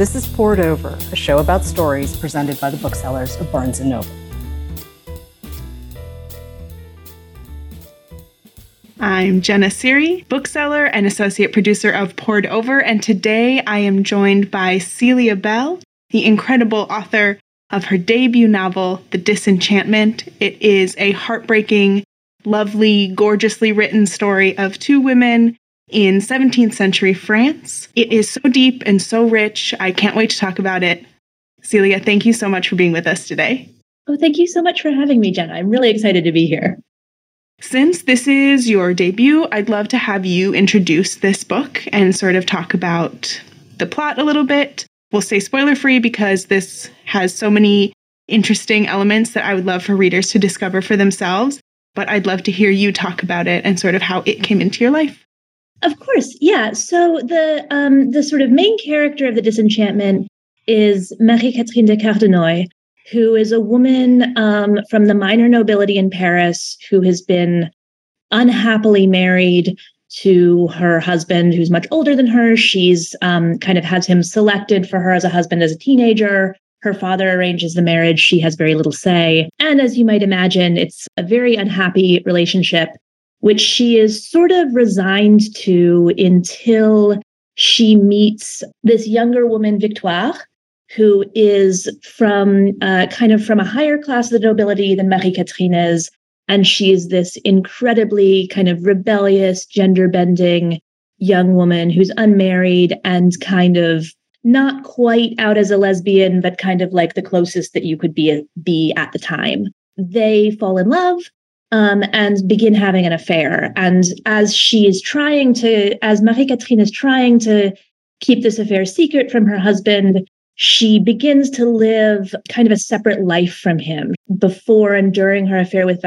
This is Poured Over, a show about stories presented by the booksellers of Barnes & Noble. I'm Jenna Seery, bookseller and associate producer of Poured Over, and today I am joined by Celia Bell, the incredible author of her debut novel, The Disenchantment. It is a heartbreaking, lovely, gorgeously written story of two women in 17th century France. It is so deep and so rich. I can't wait to talk about it. Celia, thank you so much for being with us today. Oh, thank you so much for having me, Jenna. I'm really excited to be here. Since this is your debut, I'd love to have you introduce this book and sort of talk about the plot a little bit. We'll stay spoiler free because this has so many interesting elements that I would love for readers to discover for themselves. But I'd love to hear you talk about it and sort of how it came into your life. Of course, yeah. So the um, the sort of main character of the Disenchantment is Marie Catherine de Cardenoy, who is a woman um, from the minor nobility in Paris who has been unhappily married to her husband, who's much older than her. She's um, kind of has him selected for her as a husband as a teenager. Her father arranges the marriage. She has very little say. And as you might imagine, it's a very unhappy relationship which she is sort of resigned to until she meets this younger woman, Victoire, who is from uh, kind of from a higher class of the nobility than Marie Catherine is. And she is this incredibly kind of rebellious, gender bending young woman who's unmarried and kind of not quite out as a lesbian, but kind of like the closest that you could be, be at the time. They fall in love um, and begin having an affair. And as she is trying to, as Marie Catherine is trying to keep this affair secret from her husband, she begins to live kind of a separate life from him. Before and during her affair with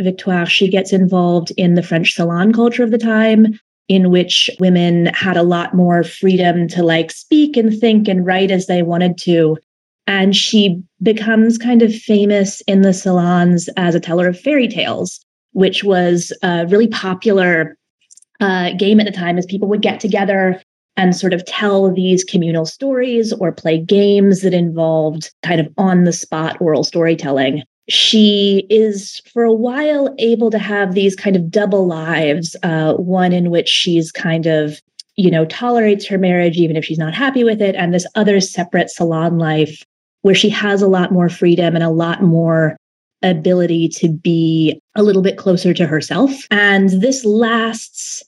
Victoire, she gets involved in the French salon culture of the time, in which women had a lot more freedom to like speak and think and write as they wanted to and she becomes kind of famous in the salons as a teller of fairy tales, which was a really popular uh, game at the time as people would get together and sort of tell these communal stories or play games that involved kind of on the spot oral storytelling. She is for a while able to have these kind of double lives, uh, one in which she's kind of you know tolerates her marriage even if she's not happy with it and this other separate salon life where she has a lot more freedom and a lot more ability to be a little bit closer to herself. And this lasts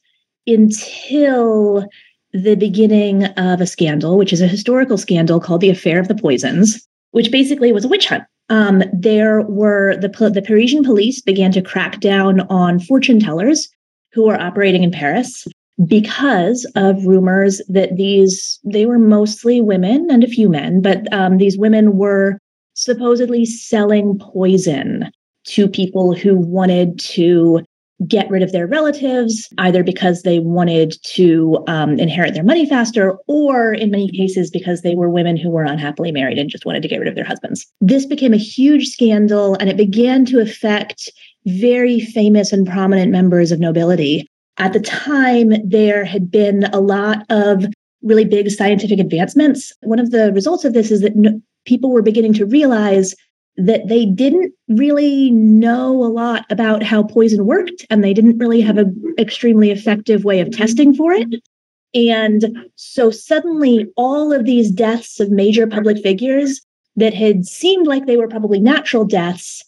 until the beginning of a scandal, which is a historical scandal called the Affair of the Poisons, which basically was a witch hunt. Um, there were the, the Parisian police began to crack down on fortune tellers who were operating in Paris because of rumors that these they were mostly women and a few men but um, these women were supposedly selling poison to people who wanted to get rid of their relatives either because they wanted to um, inherit their money faster or in many cases because they were women who were unhappily married and just wanted to get rid of their husbands. This became a huge scandal and it began to affect very famous and prominent members of nobility at the time, there had been a lot of really big scientific advancements. One of the results of this is that no, people were beginning to realize that they didn't really know a lot about how poison worked and they didn't really have an extremely effective way of testing for it. And so suddenly, all of these deaths of major public figures that had seemed like they were probably natural deaths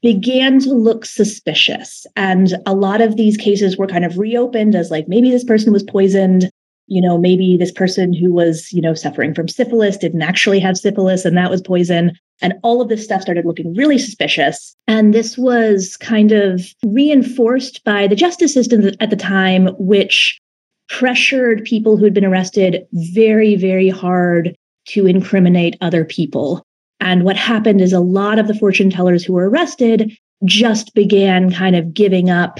began to look suspicious. And a lot of these cases were kind of reopened as like maybe this person was poisoned. You know, maybe this person who was, you know, suffering from syphilis didn't actually have syphilis and that was poison. And all of this stuff started looking really suspicious. And this was kind of reinforced by the justice system at the time, which pressured people who'd been arrested very, very hard to incriminate other people. And what happened is a lot of the fortune tellers who were arrested just began kind of giving up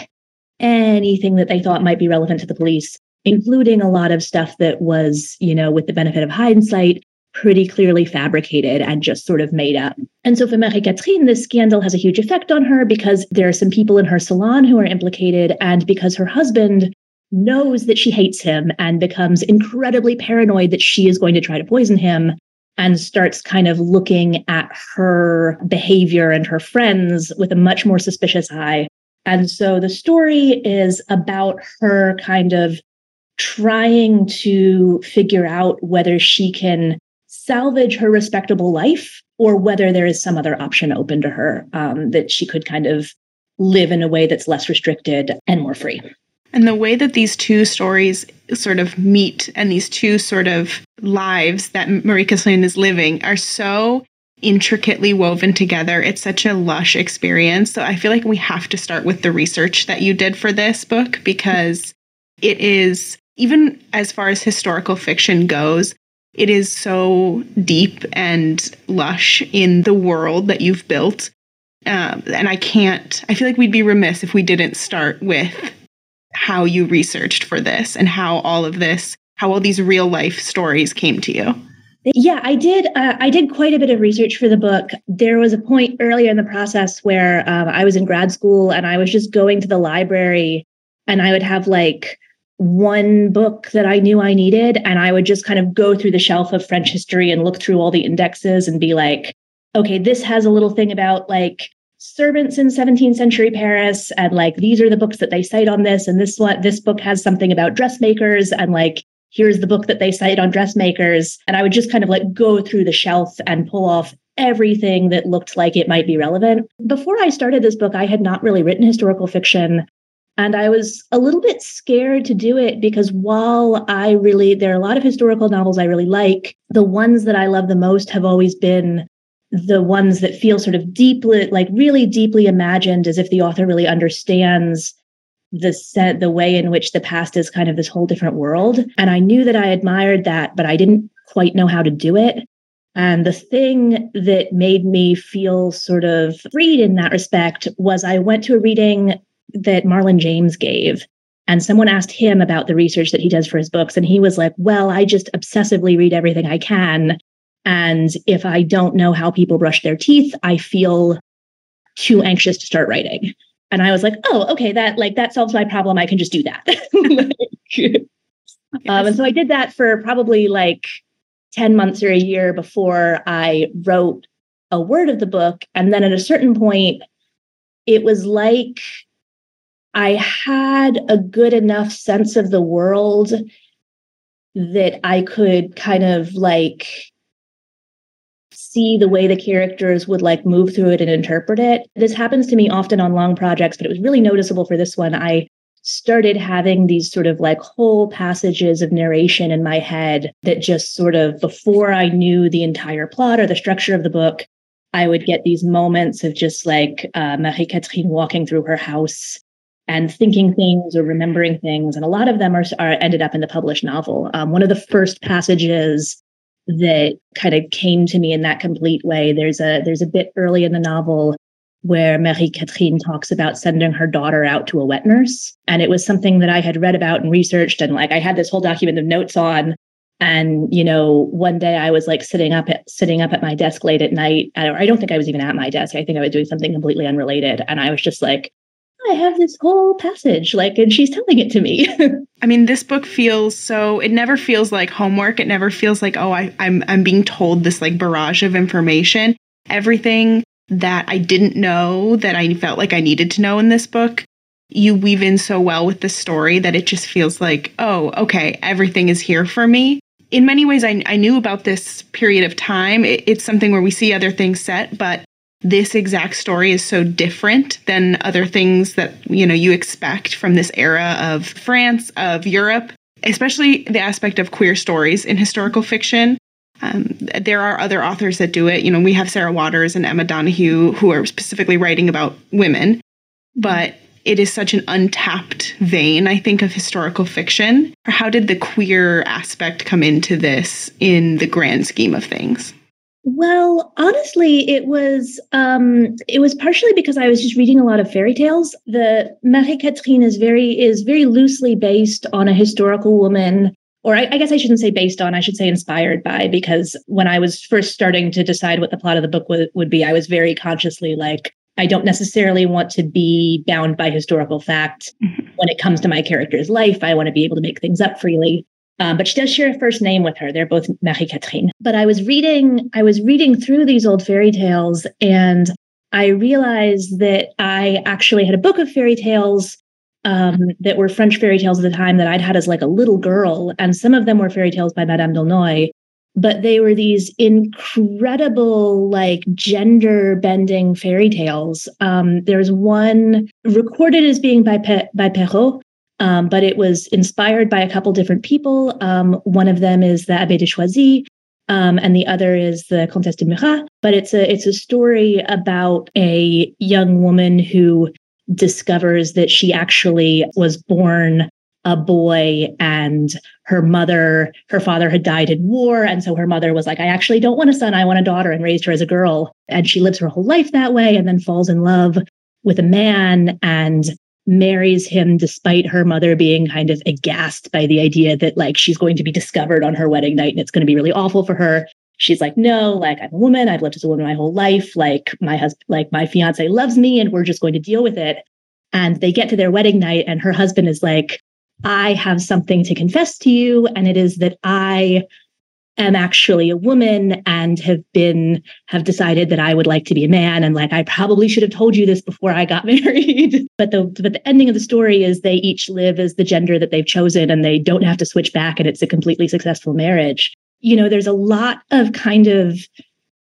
anything that they thought might be relevant to the police, including a lot of stuff that was, you know, with the benefit of hindsight, pretty clearly fabricated and just sort of made up. And so for Marie Catherine, this scandal has a huge effect on her because there are some people in her salon who are implicated, and because her husband knows that she hates him and becomes incredibly paranoid that she is going to try to poison him and starts kind of looking at her behavior and her friends with a much more suspicious eye. And so the story is about her kind of trying to figure out whether she can salvage her respectable life or whether there is some other option open to her um, that she could kind of live in a way that's less restricted and more free. And the way that these two stories sort of meet and these two sort of lives that Marie Catherine is living are so intricately woven together. It's such a lush experience. So I feel like we have to start with the research that you did for this book because it is, even as far as historical fiction goes, it is so deep and lush in the world that you've built. Um, and I can't, I feel like we'd be remiss if we didn't start with how you researched for this and how all of this, how all these real life stories came to you. Yeah, I did. Uh, I did quite a bit of research for the book. There was a point earlier in the process where um, I was in grad school and I was just going to the library and I would have like one book that I knew I needed. And I would just kind of go through the shelf of French history and look through all the indexes and be like, okay, this has a little thing about like servants in 17th century Paris, and like these are the books that they cite on this, and this one this book has something about dressmakers, and like here's the book that they cite on dressmakers. And I would just kind of like go through the shelf and pull off everything that looked like it might be relevant. Before I started this book, I had not really written historical fiction. And I was a little bit scared to do it because while I really, there are a lot of historical novels I really like, the ones that I love the most have always been the ones that feel sort of deeply, like really deeply imagined, as if the author really understands the set, the way in which the past is kind of this whole different world. And I knew that I admired that, but I didn't quite know how to do it. And the thing that made me feel sort of freed in that respect was I went to a reading that Marlon James gave. And someone asked him about the research that he does for his books. And he was like, Well, I just obsessively read everything I can. And if I don't know how people brush their teeth, I feel too anxious to start writing. And I was like, oh, okay, that like that solves my problem. I can just do that. like, um, and so I did that for probably like 10 months or a year before I wrote a word of the book. And then at a certain point, it was like I had a good enough sense of the world that I could kind of like see the way the characters would like move through it and interpret it. This happens to me often on long projects, but it was really noticeable for this one. I started having these sort of like whole passages of narration in my head that just sort of before I knew the entire plot or the structure of the book, I would get these moments of just like uh, Marie Catherine walking through her house and thinking things or remembering things. And a lot of them are, are ended up in the published novel. Um, one of the first passages that kind of came to me in that complete way. There's a there's a bit early in the novel where Marie Catherine talks about sending her daughter out to a wet nurse. And it was something that I had read about and researched. And like I had this whole document of notes on. And, you know, one day I was like sitting up at sitting up at my desk late at night. I don't, I don't think I was even at my desk. I think I was doing something completely unrelated. And I was just like, I have this whole passage, like, and she's telling it to me. I mean, this book feels so. It never feels like homework. It never feels like, oh, I, I'm I'm being told this like barrage of information. Everything that I didn't know that I felt like I needed to know in this book, you weave in so well with the story that it just feels like, oh, okay, everything is here for me. In many ways, I, I knew about this period of time. It, it's something where we see other things set, but this exact story is so different than other things that you know you expect from this era of France, of Europe, especially the aspect of queer stories in historical fiction. Um, there are other authors that do it. You know, we have Sarah Waters and Emma Donoghue who are specifically writing about women, but it is such an untapped vein, I think, of historical fiction. How did the queer aspect come into this in the grand scheme of things? Well, honestly, it was um, it was partially because I was just reading a lot of fairy tales. The Marie Catherine is very is very loosely based on a historical woman, or I, I guess I shouldn't say based on. I should say inspired by, because when I was first starting to decide what the plot of the book would, would be, I was very consciously like, I don't necessarily want to be bound by historical fact. Mm-hmm. when it comes to my character's life, I want to be able to make things up freely. Um, but she does share a first name with her. They're both Marie Catherine. But I was reading, I was reading through these old fairy tales, and I realized that I actually had a book of fairy tales um, that were French fairy tales at the time that I'd had as like a little girl, and some of them were fairy tales by Madame d'Aulnoy, but they were these incredible like gender bending fairy tales. Um, there's one recorded as being by Pe- by Perrault, um, but it was inspired by a couple different people. Um, one of them is the Abbé de Choisy, um, and the other is the Comtesse de Murat. But it's a it's a story about a young woman who discovers that she actually was born a boy and her mother her father had died in war and so her mother was like i actually don't want a son i want a daughter and raised her as a girl and she lives her whole life that way and then falls in love with a man and marries him despite her mother being kind of aghast by the idea that like she's going to be discovered on her wedding night and it's going to be really awful for her. She's like no like i'm a woman. I've lived as a woman my whole life. Like my husband like my fiance loves me and we're just going to deal with it. And they get to their wedding night and her husband is like i have something to confess to you and it is that i am actually a woman and have been have decided that I would like to be a man and like I probably should have told you this before I got married. But the but the ending of the story is they each live as the gender that they've chosen and they don't have to switch back and it's a completely successful marriage. You know there's a lot of kind of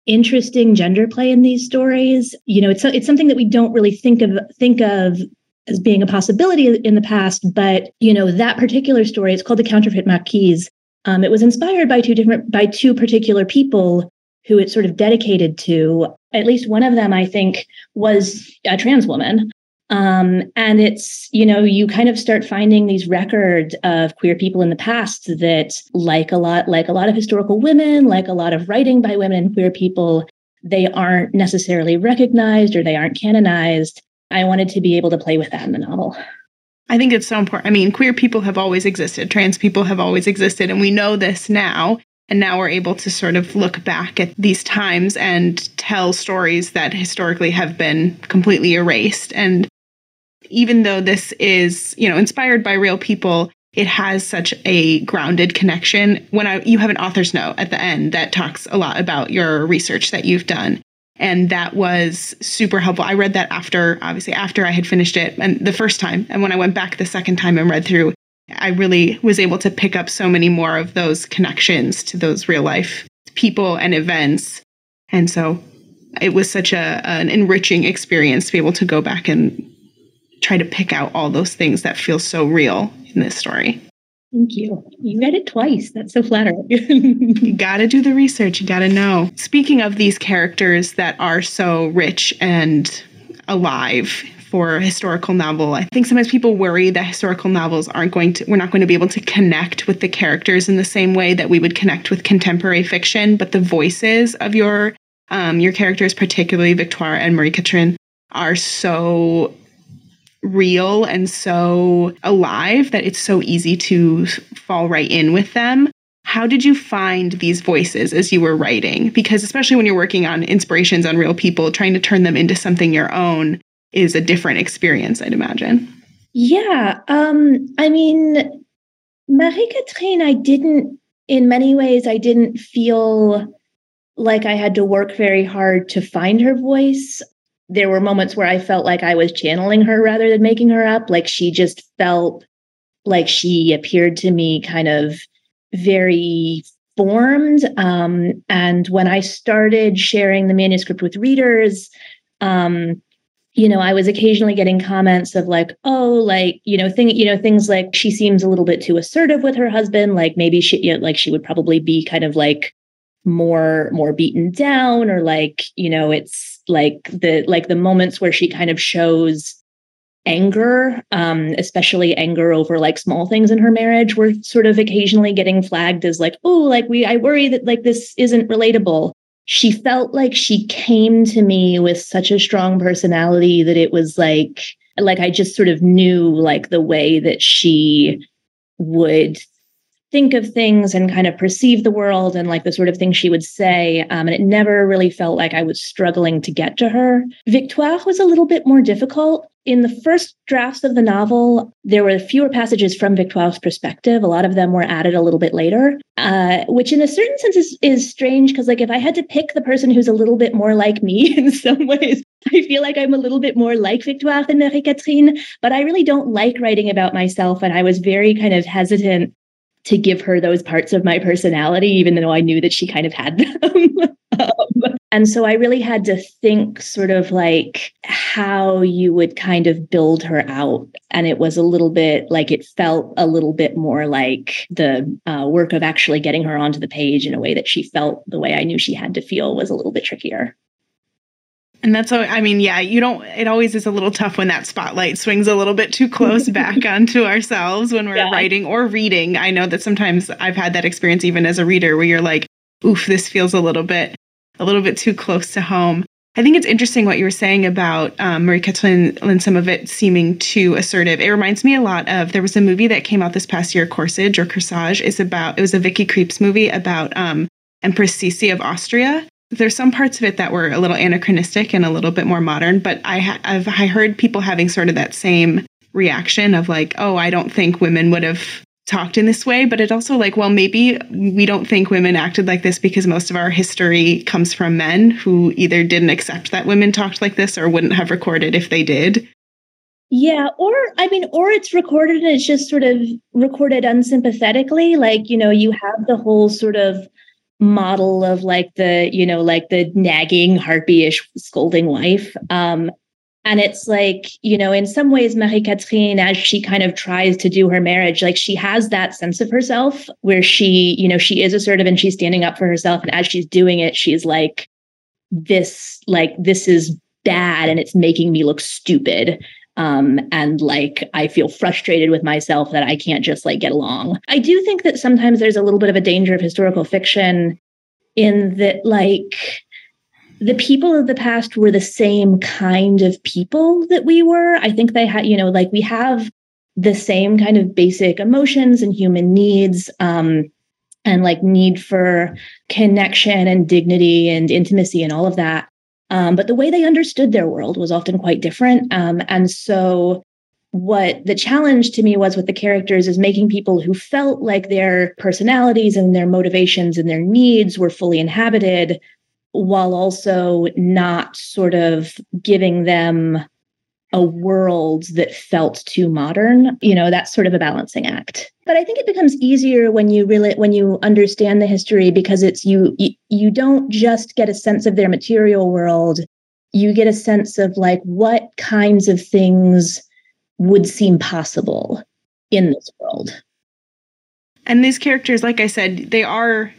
interesting gender play in these stories. You know it's it's something that we don't really think of think of as being a possibility in the past but you know that particular story it's called the counterfeit marquise um, it was inspired by two different by two particular people who it sort of dedicated to at least one of them i think was a trans woman um, and it's, you know, you kind of start finding these records of queer people in the past that, like a lot, like a lot of historical women, like a lot of writing by women and queer people, they aren't necessarily recognized or they aren't canonized. I wanted to be able to play with that in the novel. I think it's so important. I mean, queer people have always existed, trans people have always existed, and we know this now. And now we're able to sort of look back at these times and tell stories that historically have been completely erased. And even though this is, you know, inspired by real people, it has such a grounded connection. When I you have an author's note at the end that talks a lot about your research that you've done. And that was super helpful. I read that after, obviously, after I had finished it and the first time. And when I went back the second time and read through, I really was able to pick up so many more of those connections to those real life people and events. And so it was such a an enriching experience to be able to go back and try to pick out all those things that feel so real in this story. Thank you. You read it twice. That's so flattering. you got to do the research. You got to know. Speaking of these characters that are so rich and alive for a historical novel, I think sometimes people worry that historical novels aren't going to, we're not going to be able to connect with the characters in the same way that we would connect with contemporary fiction. But the voices of your um, your characters, particularly Victoire and Marie Catherine, are so real and so alive that it's so easy to fall right in with them. How did you find these voices as you were writing? Because, especially when you're working on inspirations on real people, trying to turn them into something your own is a different experience, I'd imagine. Yeah. Um, I mean, Marie Catherine, I didn't, in many ways, I didn't feel like I had to work very hard to find her voice there were moments where I felt like I was channeling her rather than making her up. Like she just felt like she appeared to me kind of very formed. Um, and when I started sharing the manuscript with readers, um, you know, I was occasionally getting comments of like, oh, like, you know, thing, you know, things like she seems a little bit too assertive with her husband. Like maybe she, you know, like she would probably be kind of like more more beaten down or like you know it's like the like the moments where she kind of shows anger um especially anger over like small things in her marriage were sort of occasionally getting flagged as like oh like we i worry that like this isn't relatable. She felt like she came to me with such a strong personality that it was like like i just sort of knew like the way that she would think of things and kind of perceive the world and like the sort of things she would say. Um, and it never really felt like I was struggling to get to her. Victoire was a little bit more difficult. In the first drafts of the novel, there were fewer passages from Victoire's perspective. A lot of them were added a little bit later, uh, which in a certain sense is, is strange because, like, if I had to pick the person who's a little bit more like me in some ways, I feel like I'm a little bit more like Victoire than Marie Catherine, but I really don't like writing about myself. And I was very kind of hesitant to give her those parts of my personality, even though I knew that she kind of had them. um, and so I really had to think sort of like how you would kind of build her out. And it was a little bit like it felt a little bit more like the uh, work of actually getting her onto the page in a way that she felt the way I knew she had to feel was a little bit trickier. And that's, I mean, yeah, you don't, it always is a little tough when that spotlight swings a little bit too close back onto ourselves when we're yeah. writing or reading. I know that sometimes I've had that experience even as a reader where you're like, oof, this feels a little bit, a little bit too close to home. I think it's interesting what you were saying about um, Marie Catherine and some of it seeming too assertive. It reminds me a lot of there was a movie that came out this past year, Corsage or Corsage. Is about it was a Vicky Krieps movie about um, Empress Sisi of Austria, there's some parts of it that were a little anachronistic and a little bit more modern, but I ha- I've I heard people having sort of that same reaction of like, oh, I don't think women would have talked in this way, but it also like, well, maybe we don't think women acted like this because most of our history comes from men who either didn't accept that women talked like this or wouldn't have recorded if they did. Yeah, or I mean, or it's recorded and it's just sort of recorded unsympathetically. Like, you know, you have the whole sort of model of like the you know like the nagging harpy-ish scolding wife. Um and it's like you know in some ways marie catherine as she kind of tries to do her marriage like she has that sense of herself where she you know she is assertive and she's standing up for herself. And as she's doing it she's like this like this is bad and it's making me look stupid um, and like I feel frustrated with myself that I can't just like get along. I do think that sometimes there's a little bit of a danger of historical fiction in that like the people of the past were the same kind of people that we were. I think they had, you know, like we have the same kind of basic emotions and human needs. Um, and like need for connection and dignity and intimacy and all of that. Um, but the way they understood their world was often quite different. Um, and so, what the challenge to me was with the characters is making people who felt like their personalities and their motivations and their needs were fully inhabited while also not sort of giving them a world that felt too modern you know that's sort of a balancing act. But i think it becomes easier when you really when you understand the history because it's you you, don't just get a sense of their material world. You get a sense of like what kinds of things would seem possible in this world. And these characters like i said they are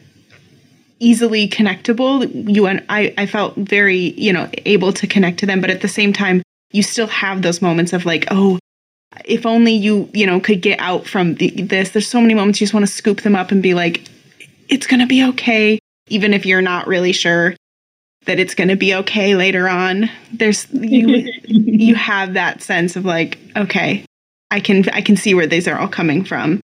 easily connectable. You and I, I felt very you know able to connect to them but at the same time you still have those moments of like, oh, if only you, you know, could get out from the, this. There's so many moments you just want to scoop them up and be like, it's going to be okay, even if you're not really sure that it's going to be okay later on. There's you you have that sense of like, okay, I can I can see where these are all coming from.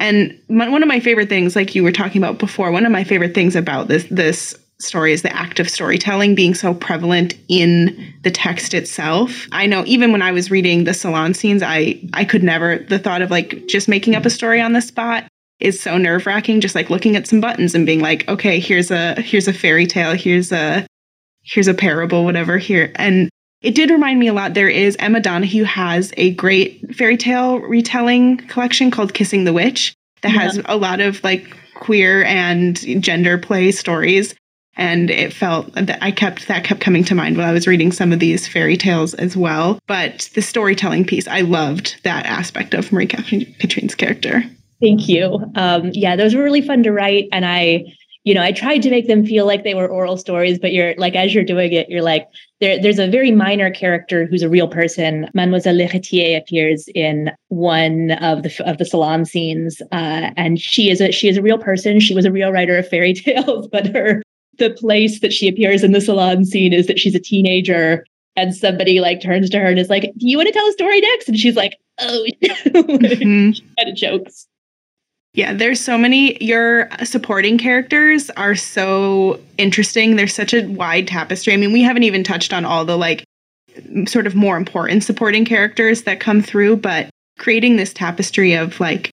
And my, one of my favorite things, like you were talking about before, one of my favorite things about this this story is the act of storytelling being so prevalent in the text itself. I know even when I was reading the salon scenes, I I could never the thought of like just making up a story on the spot is so nerve-wracking just like looking at some buttons and being like, okay, here's a here's a fairy tale, here's a here's a parable, whatever here. And it did remind me a lot. There is Emma Donoghue has a great fairy tale retelling collection called Kissing the Witch that yeah. has a lot of like queer and gender play stories and it felt that I kept that kept coming to mind while I was reading some of these fairy tales as well. But the storytelling piece, I loved that aspect of Marie Catherine's character. Thank you. Um, yeah, those were really fun to write, and I, you know, I tried to make them feel like they were oral stories. But you're like, as you're doing it, you're like, there, there's a very minor character who's a real person. Mademoiselle L'Héritier appears in one of the of the salon scenes, uh, and she is a she is a real person. She was a real writer of fairy tales, but her the place that she appears in the salon scene is that she's a teenager and somebody like turns to her and is like, Do you want to tell a story next? And she's like, Oh, mm-hmm. kind of jokes. Yeah, there's so many. Your supporting characters are so interesting. There's such a wide tapestry. I mean, we haven't even touched on all the like sort of more important supporting characters that come through, but creating this tapestry of like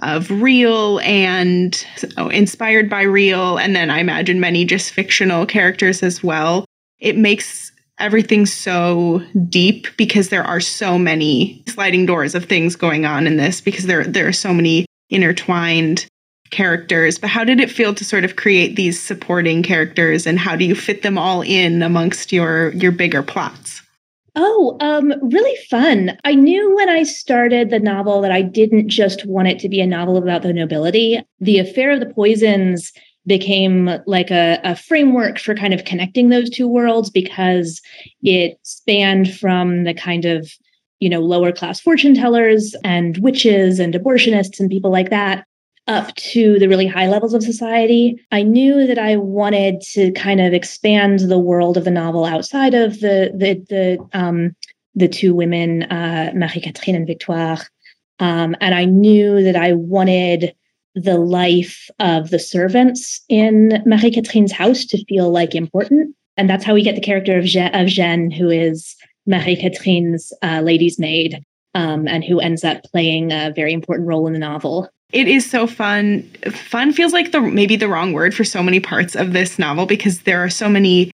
of real and oh, inspired by real and then I imagine many just fictional characters as well. It makes everything so deep because there are so many sliding doors of things going on in this because there there are so many intertwined characters. But how did it feel to sort of create these supporting characters and how do you fit them all in amongst your your bigger plots? Oh, um, really fun. I knew when I started the novel that I didn't just want it to be a novel about the nobility. The Affair of the Poisons became like a, a framework for kind of connecting those two worlds because it spanned from the kind of you know lower class fortune tellers and witches and abortionists and people like that up to the really high levels of society. I knew that I wanted to kind of expand the world of the novel outside of the the the um, the two women, uh, Marie Catherine and Victoire, um, and I knew that I wanted the life of the servants in Marie Catherine's house to feel like important, and that's how we get the character of Je- of Jeanne, who is Marie Catherine's uh, lady's maid. Um, and who ends up playing a very important role in the novel. It is so fun. Fun feels like the maybe the wrong word for so many parts of this novel because there are so many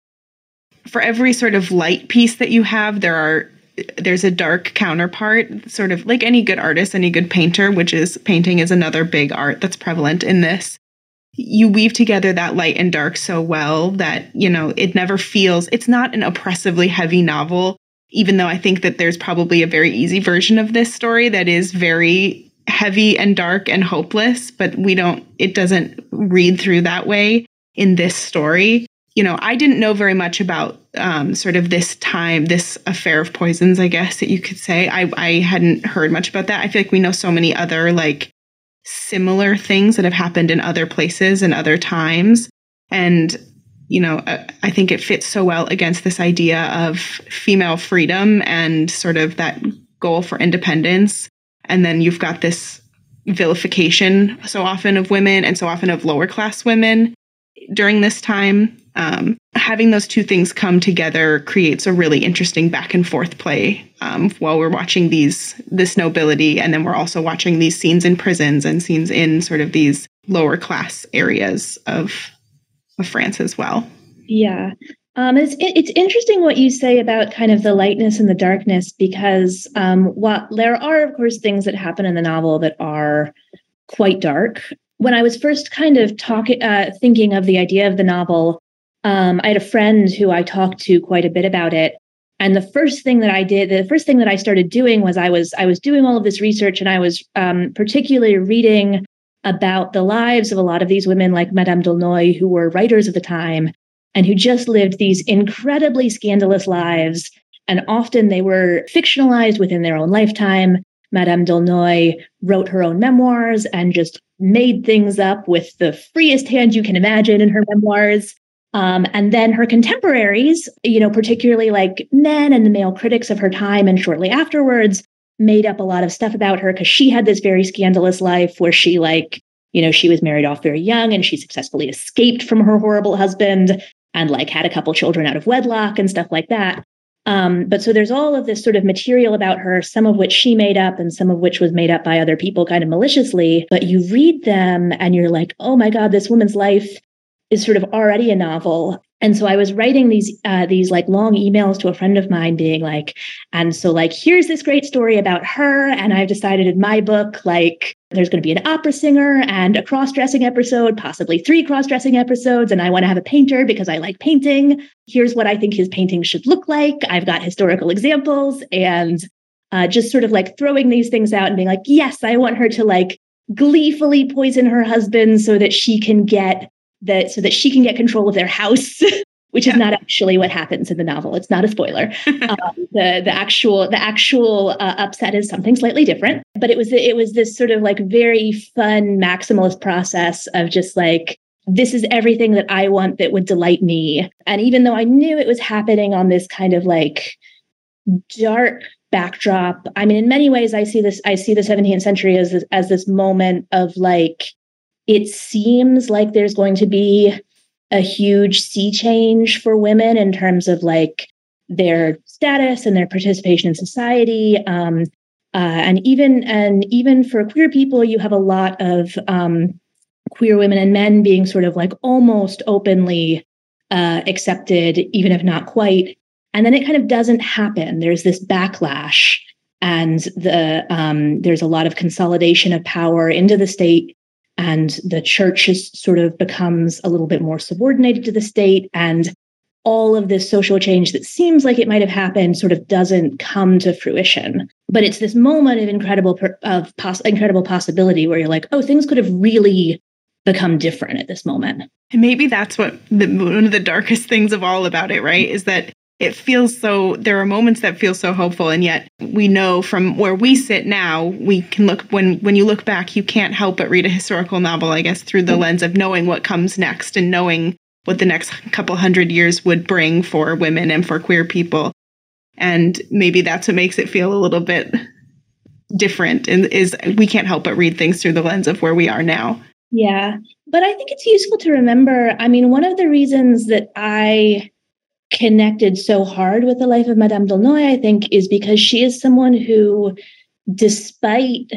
for every sort of light piece that you have, there are there's a dark counterpart, sort of like any good artist, any good painter, which is painting is another big art that's prevalent in this. You weave together that light and dark so well that, you know, it never feels it's not an oppressively heavy novel, even though I think that there's probably a very easy version of this story that is very heavy and dark and hopeless, but we don't, it doesn't read through that way in this story. You know, I didn't know very much about um, sort of this time, this affair of poisons, I guess that you could say. I, I hadn't heard much about that. I feel like we know so many other like similar things that have happened in other places and other times. And, you know, uh, I think it fits so well against this idea of female freedom and sort of that goal for independence and then you've got this vilification so often of women and so often of lower class women during this time. Um, having those two things come together creates a really interesting back and forth play um, while we're watching these this nobility, and then we're also watching these scenes in prisons and scenes in sort of these lower class areas of of France as well. Yeah, um, it's it's interesting what you say about kind of the lightness and the darkness because um, while there are of course things that happen in the novel that are quite dark. When I was first kind of talking, uh, thinking of the idea of the novel, um, I had a friend who I talked to quite a bit about it, and the first thing that I did, the first thing that I started doing was I was I was doing all of this research, and I was um, particularly reading about the lives of a lot of these women, like Madame d'Aulnoy, who were writers of the time and who just lived these incredibly scandalous lives. And often they were fictionalized within their own lifetime. Madame d'Aulnoy wrote her own memoirs and just made things up with the freest hand you can imagine in her memoirs. Um, and then her contemporaries, you know, particularly like men and the male critics of her time and shortly afterwards, made up a lot of stuff about her because she had this very scandalous life where she like you know she was married off very young and she successfully escaped from her horrible husband and like had a couple children out of wedlock and stuff like that. Um, but so there's all of this sort of material about her, some of which she made up and some of which was made up by other people kind of maliciously. But you read them and you're like, oh my God, this woman's life is sort of already a novel. And so I was writing these uh, these like long emails to a friend of mine, being like, and so like here's this great story about her, and I've decided in my book like there's going to be an opera singer and a cross dressing episode, possibly three cross dressing episodes, and I want to have a painter because I like painting. Here's what I think his painting should look like. I've got historical examples, and uh, just sort of like throwing these things out and being like, yes, I want her to like gleefully poison her husband so that she can get that so that she can get control of their house which yeah. is not actually what happens in the novel it's not a spoiler um, the the actual the actual uh, upset is something slightly different but it was it was this sort of like very fun maximalist process of just like this is everything that i want that would delight me and even though i knew it was happening on this kind of like dark backdrop. I mean, in many ways, I see this. I see the 17th century as this, as this moment of like, it seems like there's going to be a huge sea change for women in terms of like their status and their participation in society. Um, uh, and even and even for queer people, you have a lot of um, queer women and men being sort of like almost openly uh, accepted, even if not quite. And then it kind of doesn't happen. There's this backlash, and the um, there's a lot of consolidation of power into the state, and the church is sort of becomes a little bit more subordinated to the state, and all of this social change that seems like it might have happened sort of doesn't come to fruition. But it's this moment of incredible of pos- incredible possibility where you're like oh things could have really become different at this moment. And maybe that's what the, one of the darkest things of all about it right is that it feels so there are moments that feel so hopeful and yet we know from where we sit now we can look when when you look back you can't help but read a historical novel i guess through the lens of knowing what comes next and knowing what the next couple hundred years would bring for women and for queer people. And maybe that's what makes it feel a little bit different and is we can't help but read things through the lens of where we are now. Yeah. But I think it's useful to remember. I mean, one of the reasons that I connected so hard with the life of Madame d'Aulnoy, I think, is because she is someone who, despite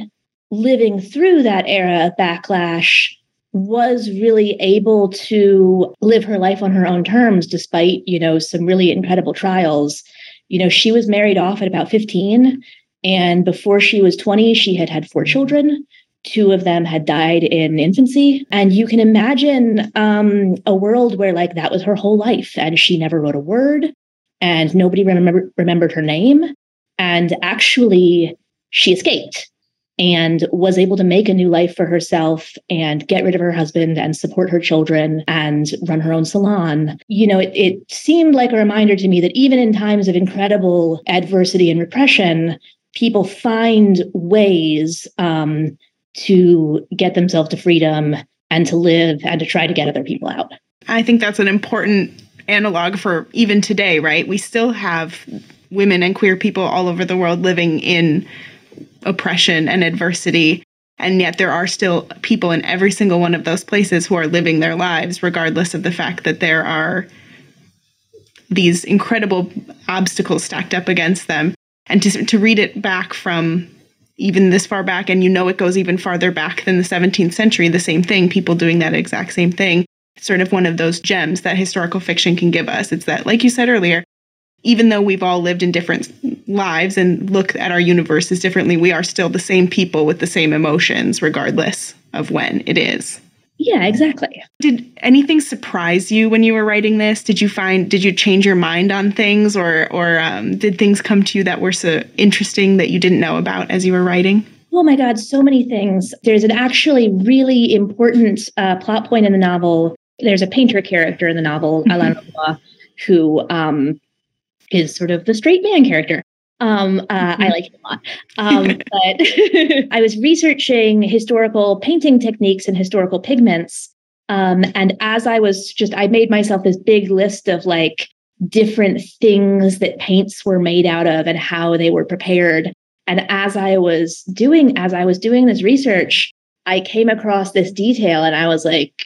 living through that era of backlash, was really able to live her life on her own terms despite you know some really incredible trials. You know she was married off at about 15 and before she was 20 she had had four children two of them had died in infancy and you can imagine um, a world where like that was her whole life and she never wrote a word and nobody remember, remembered her name and actually she escaped and was able to make a new life for herself and get rid of her husband and support her children and run her own salon. You know, it, it seemed like a reminder to me that even in times of incredible adversity and repression, people find ways um, to get themselves to freedom and to live and to try to get other people out. I think that's an important analog for even today, right? We still have women and queer people all over the world living in oppression and adversity. And yet, there are still people in every single one of those places who are living their lives, regardless of the fact that there are these incredible obstacles stacked up against them. And to, to read it back from even this far back, and you know it goes even farther back than the 17th century, the same thing, people doing that exact same thing. sort of one of those gems that historical fiction can give us. It's that, like you said earlier, even though we've all lived in different lives and look at our universes differently, we are still the same people with the same emotions, regardless of when it is. Yeah, exactly. Did anything surprise you when you were writing this? Did you find did you change your mind on things, or or um, did things come to you that were so interesting that you didn't know about as you were writing? Oh my God, so many things. There's an actually really important uh, plot point in the novel. There's a painter character in the novel, mm-hmm. Alain Lavoie, who um, is sort of the straight man character. Um, uh, I mm-hmm. like it a lot. Um, but I was researching historical painting techniques and historical pigments. Um, and as I was just, I made myself this big list of like different things that paints were made out of and how they were prepared. And as I was doing, as I was doing this research, I came across this detail and I was like,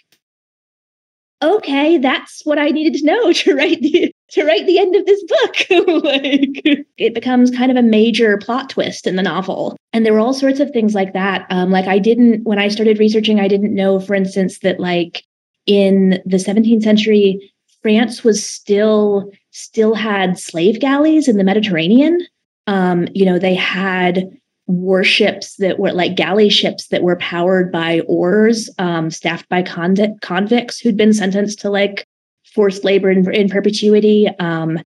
okay, that's what I needed to know to write the to write the end of this book. like it becomes kind of a major plot twist in the novel. And there were all sorts of things like that. Um, like I didn't when I started researching, I didn't know, for instance, that like in the 17th century, France was still still had slave galleys in the Mediterranean. Um, you know, they had warships that were like galley ships that were powered by oars, um, staffed by convict, convicts who'd been sentenced to like forced labor in, in perpetuity. Um,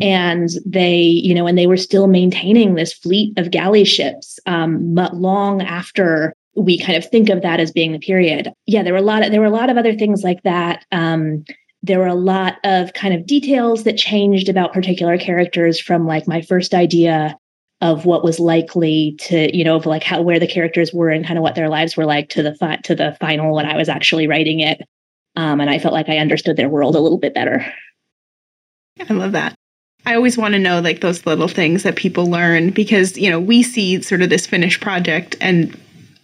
and they, you know, and they were still maintaining this fleet of galley ships um, but long after we kind of think of that as being the period. Yeah, there were a lot of there were a lot of other things like that. Um, there were a lot of kind of details that changed about particular characters from like my first idea of what was likely to you know of like how where the characters were and kind of what their lives were like to the fi- to the final when I was actually writing it, um, and I felt like I understood their world a little bit better. I love that. I always want to know like those little things that people learn because, you know, we see sort of this finished project and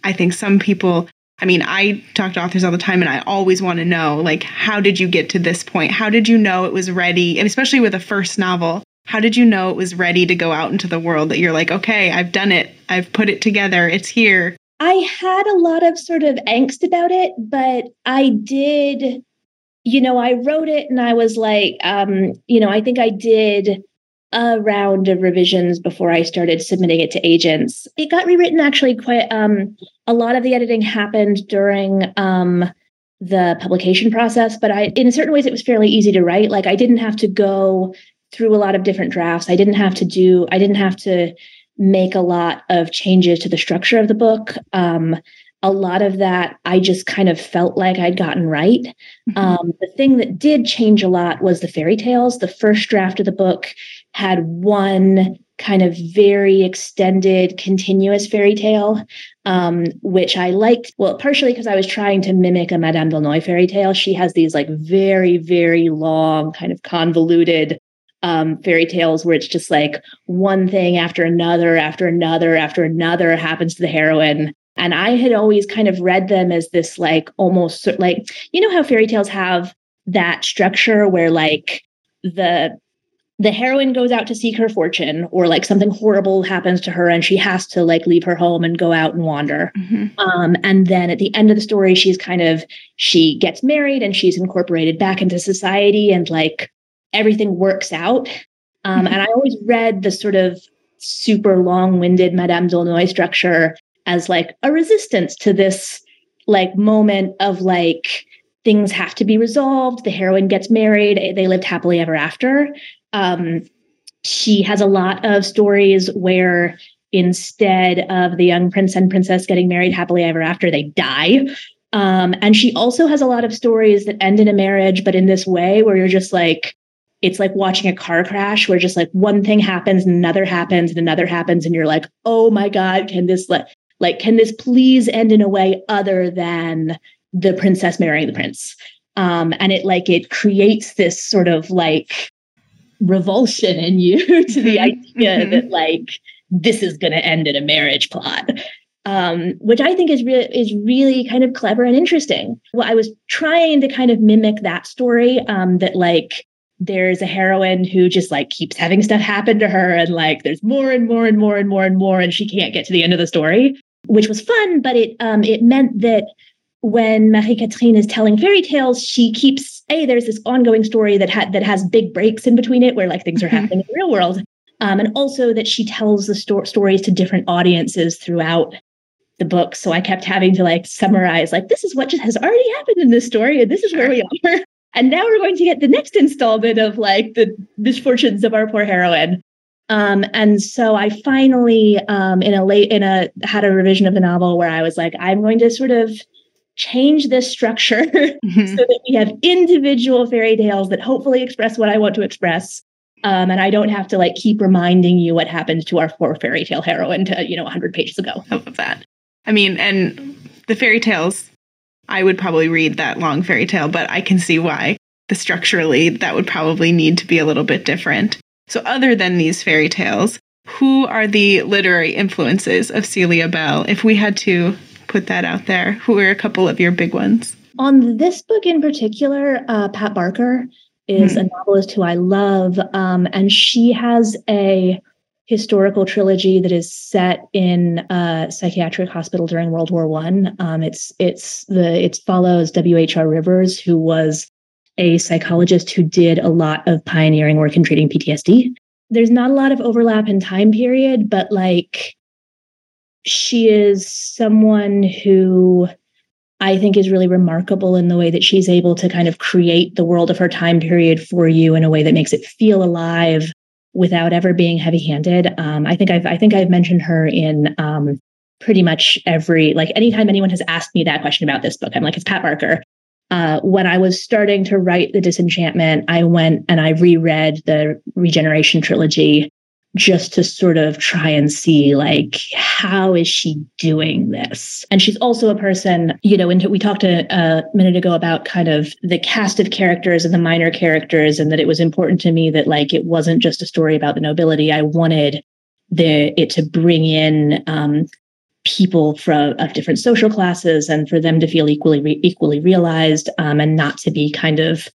I think some people I mean, I talk to authors all the time and I always want to know like how did you get to this point? How did you know it was ready? And especially with a first novel, how did you know it was ready to go out into the world that you're like, okay, I've done it. I've put it together. It's here. I had a lot of sort of angst about it, but I did you know, I wrote it and I was like, um, you know, I think I did a round of revisions before I started submitting it to agents. It got rewritten actually quite um a lot of the editing happened during um the publication process, but I in certain ways it was fairly easy to write. Like I didn't have to go through a lot of different drafts. I didn't have to do I didn't have to make a lot of changes to the structure of the book. Um a lot of that I just kind of felt like I'd gotten right. Mm-hmm. Um, the thing that did change a lot was the fairy tales. The first draft of the book had one kind of very extended, continuous fairy tale, um, which I liked. Well, partially because I was trying to mimic a Madame D'Aulnoy fairy tale. She has these like very, very long, kind of convoluted um, fairy tales where it's just like one thing after another, after another, after another happens to the heroine. And I had always kind of read them as this like almost like, you know, how fairy tales have that structure where like the the heroine goes out to seek her fortune or like something horrible happens to her and she has to like leave her home and go out and wander mm-hmm. um, and then at the end of the story she's kind of she gets married and she's incorporated back into society and like everything works out. Um, mm-hmm. and i always read the sort of super long-winded madame d'Aulnoy structure as like a resistance to this like moment of like things have to be resolved the heroine gets married they lived happily ever after. Um, she has a lot of stories where instead of the young prince and princess getting married happily ever after they die. Um, and she also has a lot of stories that end in a marriage but in this way where you're just like it's like watching a car crash where just like one thing happens and another happens and another happens and you're like oh my god can this let like, can this please end in a way other than the princess marrying the prince? Um, and it like it creates this sort of like revulsion in you to the mm-hmm. idea mm-hmm. that like this is going to end in a marriage plot um, which I think is really is really kind of clever and interesting. Well, I was trying to kind of mimic that story um, that like there's a heroine who just like keeps having stuff happen to her, and like there's more and more and more and more and more, and she can't get to the end of the story which was fun, but it um, it meant that when Marie Catherine is telling fairy tales, she keeps a there's this ongoing story that had that has big breaks in between it where like things are mm-hmm. happening in the real world, um, and also that she tells the sto- stories to different audiences throughout the book. So I kept having to like summarize like this is what just has already happened in this story, and this is where we are. And now we're going to get the next installment of like the misfortunes of our poor heroine. Um, and so I finally, um, in a late, in a had a revision of the novel where I was like, I'm going to sort of change this structure mm-hmm. so that we have individual fairy tales that hopefully express what I want to express. Um, and I don't have to like keep reminding you what happened to our poor fairy tale heroine to you know 100 pages ago. I love that. I mean, and the fairy tales, I would probably read that long fairy tale, but I can see why the structurally that would probably need to be a little bit different. So, other than these fairy tales, who are the literary influences of Celia Bell? If we had to put that out there, who are a couple of your big ones? On this book in particular, uh, Pat Barker is mm. a novelist who I love, um, and she has a historical trilogy that is set in a psychiatric hospital during World War One. Um, it's it's the it follows W. H. R. Rivers, who was a psychologist who did a lot of pioneering work in treating PTSD. There's not a lot of overlap in time period, but like she is someone who I think is really remarkable in the way that she's able to kind of create the world of her time period for you in a way that makes it feel alive without ever being heavy-handed. Um, I think I've I think I've mentioned her in um, pretty much every like anytime anyone has asked me that question about this book, I'm like, it's Pat Barker uh, when I was starting to write The Disenchantment, I went and I reread the Regeneration trilogy just to sort of try and see like how is she doing this? And she's also a person you know and we talked a, a, minute ago about kind of the cast of characters and the minor characters and that it was important to me that like it wasn't just a story about the nobility. I wanted the it to bring in um, people from of different social classes and for them to feel equally re- equally realized um, and not to be kind of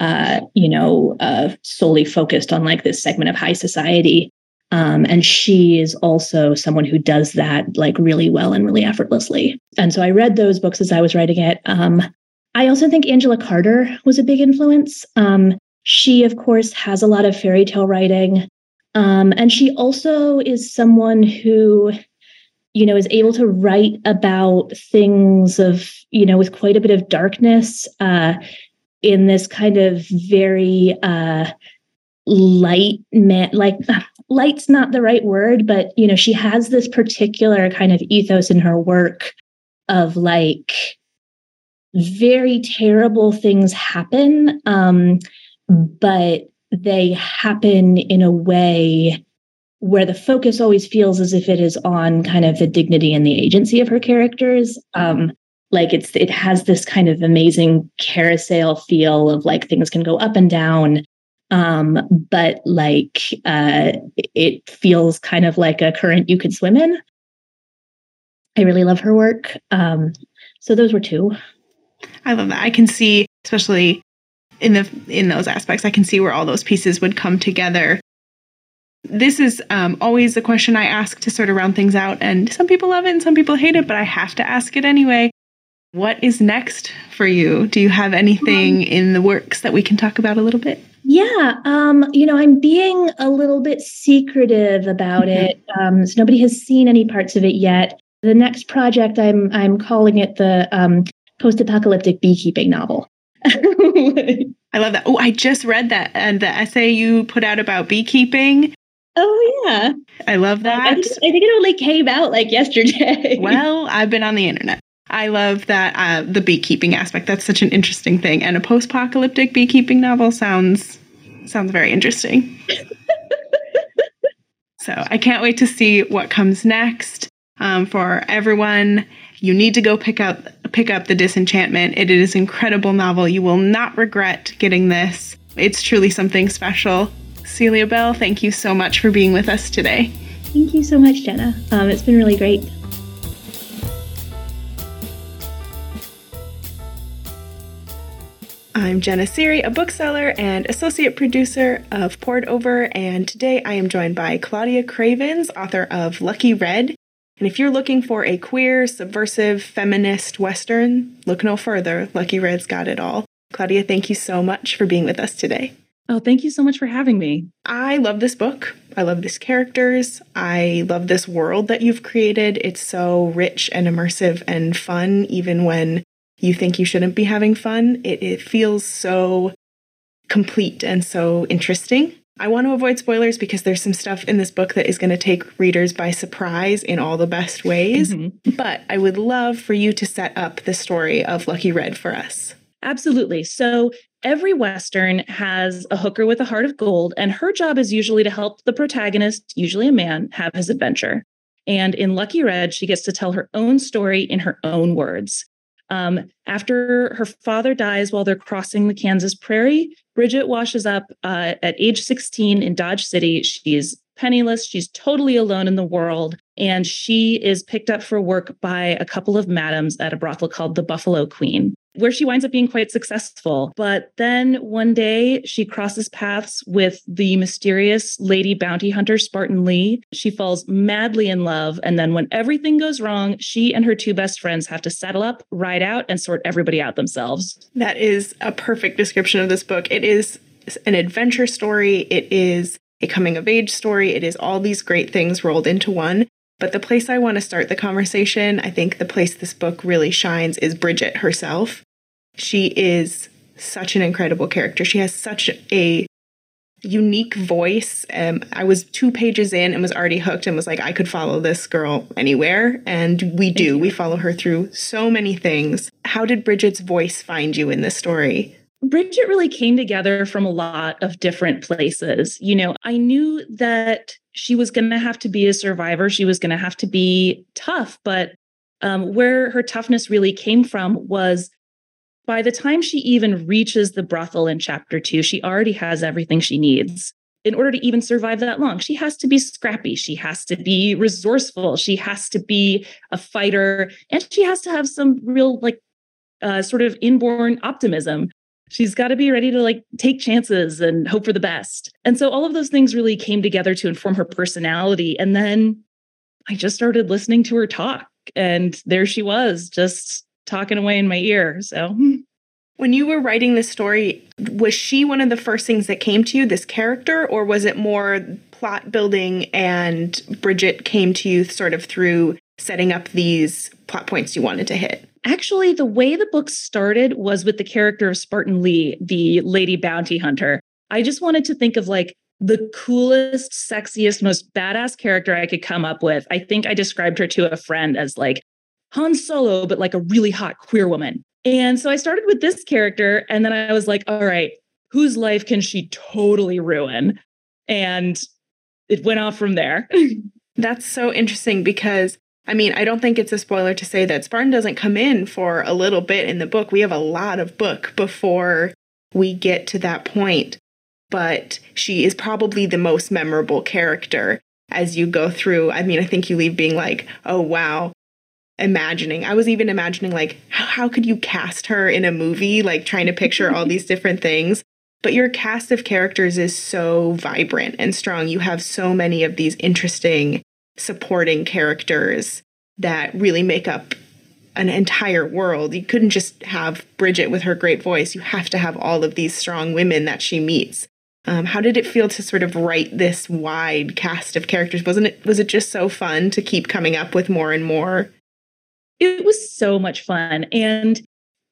uh, you know uh, solely focused on like this segment of high society um, and she is also someone who does that like really well and really effortlessly. And so I read those books as I was writing it. Um, I also think Angela Carter was a big influence. Um, she, of course, has a lot of fairy tale writing. Um, and she also is someone who, you know, is able to write about things of, you know, with quite a bit of darkness uh, in this kind of very uh, light man like light's not the right word but you know she has this particular kind of ethos in her work of like very terrible things happen um but they happen in a way where the focus always feels as if it is on kind of the dignity and the agency of her characters. Um like it's it has this kind of amazing carousel feel of like things can go up and down um, but like uh, it feels kind of like a current you could swim in. I really love her work. Um, so those were two. I love that. I can see, especially in the in those aspects, I can see where all those pieces would come together. This is um, always the question I ask to sort of round things out, and some people love it and some people hate it, but I have to ask it anyway. What is next for you? Do you have anything um, in the works that we can talk about a little bit? Yeah, um, you know, I'm being a little bit secretive about mm-hmm. it. Um, so nobody has seen any parts of it yet. The next project, I'm I'm calling it the um, post-apocalyptic beekeeping novel. I love that. Oh, I just read that and the essay you put out about beekeeping. Oh yeah, I love that. I think, I think it only came out like yesterday. well, I've been on the internet. I love that uh, the beekeeping aspect. That's such an interesting thing, and a post-apocalyptic beekeeping novel sounds sounds very interesting. so I can't wait to see what comes next um, for everyone. You need to go pick up pick up the Disenchantment. It is an incredible novel. You will not regret getting this. It's truly something special. Celia Bell, thank you so much for being with us today. Thank you so much, Jenna. Um, it's been really great. I'm Jenna Seery, a bookseller and associate producer of Poured Over, and today I am joined by Claudia Cravens, author of Lucky Red. And if you're looking for a queer, subversive, feminist Western, look no further. Lucky Red's got it all. Claudia, thank you so much for being with us today. Oh, thank you so much for having me. I love this book. I love these characters. I love this world that you've created. It's so rich and immersive and fun, even when you think you shouldn't be having fun. It, it feels so complete and so interesting. I want to avoid spoilers because there's some stuff in this book that is going to take readers by surprise in all the best ways. Mm-hmm. But I would love for you to set up the story of Lucky Red for us. Absolutely. So every Western has a hooker with a heart of gold, and her job is usually to help the protagonist, usually a man, have his adventure. And in Lucky Red, she gets to tell her own story in her own words. Um, after her father dies while they're crossing the Kansas prairie, Bridget washes up uh, at age 16 in Dodge City. She's penniless, she's totally alone in the world, and she is picked up for work by a couple of madams at a brothel called the Buffalo Queen where she winds up being quite successful. But then one day she crosses paths with the mysterious lady bounty hunter Spartan Lee. She falls madly in love. And then when everything goes wrong, she and her two best friends have to settle up, ride out, and sort everybody out themselves. That is a perfect description of this book. It is an adventure story, it is a coming of age story, it is all these great things rolled into one. But the place I want to start the conversation, I think the place this book really shines is Bridget herself. She is such an incredible character. She has such a unique voice. Um, I was two pages in and was already hooked and was like, I could follow this girl anywhere. And we do. We follow her through so many things. How did Bridget's voice find you in this story? Bridget really came together from a lot of different places. You know, I knew that she was going to have to be a survivor. She was going to have to be tough. But um, where her toughness really came from was by the time she even reaches the brothel in chapter two, she already has everything she needs. In order to even survive that long, she has to be scrappy. She has to be resourceful. She has to be a fighter. And she has to have some real, like, uh, sort of inborn optimism she's got to be ready to like take chances and hope for the best. And so all of those things really came together to inform her personality. And then I just started listening to her talk, and there she was, just talking away in my ear. So. When you were writing this story, was she one of the first things that came to you, this character, or was it more plot building and Bridget came to you sort of through setting up these plot points you wanted to hit? Actually, the way the book started was with the character of Spartan Lee, the lady bounty hunter. I just wanted to think of like the coolest, sexiest, most badass character I could come up with. I think I described her to a friend as like Han Solo, but like a really hot queer woman. And so I started with this character, and then I was like, all right, whose life can she totally ruin? And it went off from there. That's so interesting because I mean, I don't think it's a spoiler to say that Spartan doesn't come in for a little bit in the book. We have a lot of book before we get to that point, but she is probably the most memorable character as you go through. I mean, I think you leave being like, oh, wow, imagining. I was even imagining, like, how, could you cast her in a movie, like trying to picture all these different things. But your cast of characters is so vibrant and strong. You have so many of these interesting supporting characters that really make up an entire world. You couldn't just have Bridget with her great voice. You have to have all of these strong women that she meets. Um, how did it feel to sort of write this wide cast of characters? Wasn't it was it just so fun to keep coming up with more and more? It was so much fun. And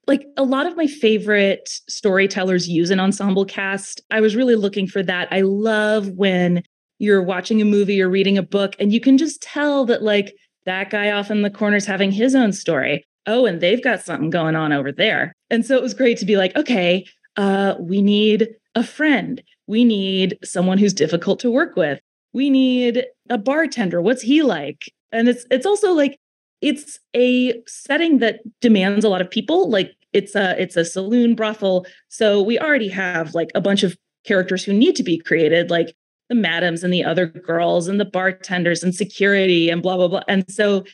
like a lot of my favorite storytellers use an ensemble cast. I was really looking for that. I love when you're watching a movie or reading a book and you can just tell that like that guy off in the corner is having his own story. Oh and they've got something going on over there. And so it was great to be like okay uh we need a friend. We need someone who's difficult to work with. We need a bartender. What's he like? And it's it's also like it's a setting that demands a lot of people. Like it's a it's a saloon brothel. So we already have like a bunch of characters who need to be created. Like the madams and the other girls and the bartenders and security and blah blah blah. And so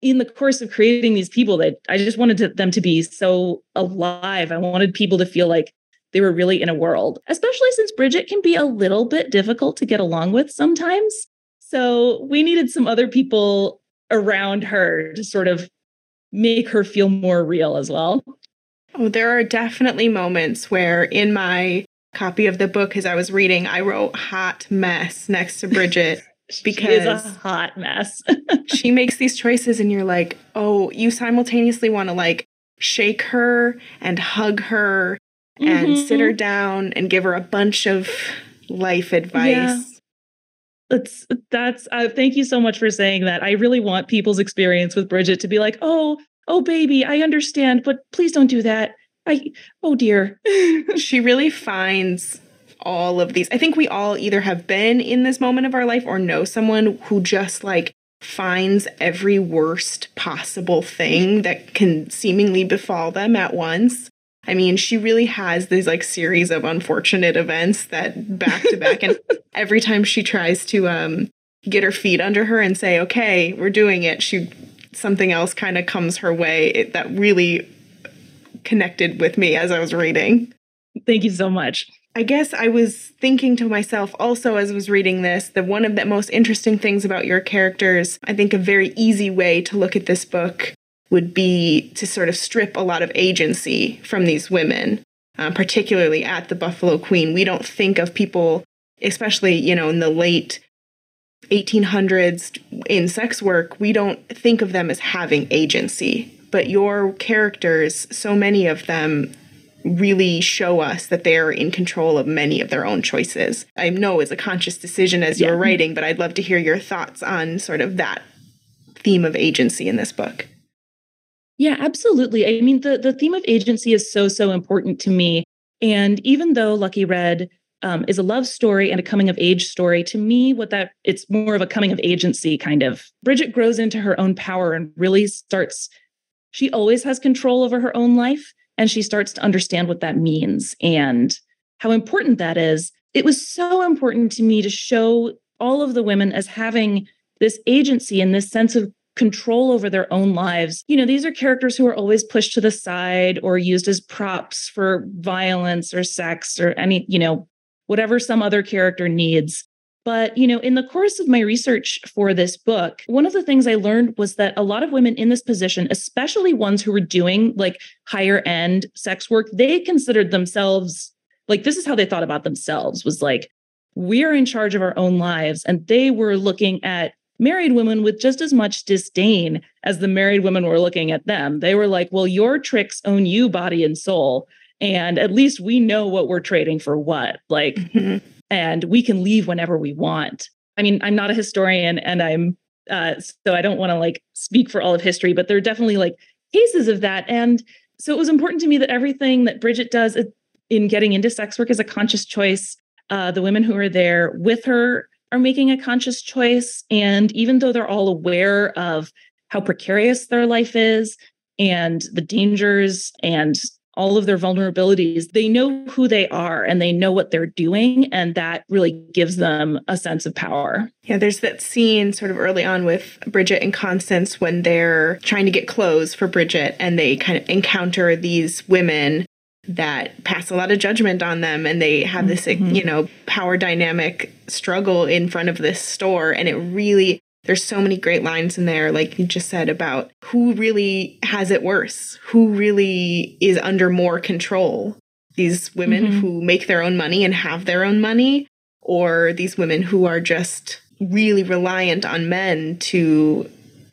in the course of creating these people that i just wanted to, them to be so alive. I wanted people to feel like they were really in a world especially since bridget can be a little bit difficult to get along with sometimes. So we needed some other people around her to sort of make her feel more real as well. Oh there are definitely moments where in my copy of the book as I was reading, I wrote hot mess next to Bridget because a hot mess. she makes these choices and you're like, "Oh, you simultaneously want to like shake her and hug her and mm-hmm. sit her down and give her a bunch of life advice." Yeah. That's that's uh, thank you so much for saying that. I really want people's experience with Bridget to be like, "Oh, oh baby, I understand, but please don't do that." I oh dear. she really finds all of these. I think we all either have been in this moment of our life or know someone who just like finds every worst possible thing that can seemingly befall them at once. I mean, she really has these like series of unfortunate events that back to back and every time she tries to um get her feet under her and say, "Okay, we're doing it." She something else kind of comes her way it, that really connected with me as I was reading. Thank you so much. I guess I was thinking to myself also as I was reading this that one of the most interesting things about your characters, I think a very easy way to look at this book would be to sort of strip a lot of agency from these women, uh, particularly at the Buffalo Queen. We don't think of people, especially, you know, in the late 1800s in sex work, we don't think of them as having agency but your characters, so many of them, really show us that they're in control of many of their own choices. I know it's a conscious decision as you're writing, but I'd love to hear your thoughts on sort of that theme of agency in this book. Yeah, absolutely. I mean, the, the theme of agency is so, so important to me. And even though Lucky Red um, is a love story and a coming of age story, to me, what that it's more of a coming of agency kind of. Bridget grows into her own power and really starts, she always has control over her own life. And she starts to understand what that means and how important that is. It was so important to me to show all of the women as having this agency and this sense of control over their own lives. You know, these are characters who are always pushed to the side or used as props for violence or sex or any, you know, whatever some other character needs. But, you know, in the course of my research for this book, one of the things I learned was that a lot of women in this position, especially ones who were doing like higher end sex work, they considered themselves like this is how they thought about themselves was like, we are in charge of our own lives. And they were looking at married women with just as much disdain as the married women were looking at them. They were like, well, your tricks own you body and soul. And at least we know what we're trading for what. Like, mm-hmm. And we can leave whenever we want. I mean, I'm not a historian and I'm, uh, so I don't want to like speak for all of history, but there are definitely like cases of that. And so it was important to me that everything that Bridget does in getting into sex work is a conscious choice. Uh, the women who are there with her are making a conscious choice. And even though they're all aware of how precarious their life is and the dangers and all of their vulnerabilities, they know who they are and they know what they're doing. And that really gives them a sense of power. Yeah, there's that scene sort of early on with Bridget and Constance when they're trying to get clothes for Bridget and they kind of encounter these women that pass a lot of judgment on them and they have this mm-hmm. you know power dynamic struggle in front of this store and it really there's so many great lines in there like you just said about who really has it worse who really is under more control these women mm-hmm. who make their own money and have their own money or these women who are just really reliant on men to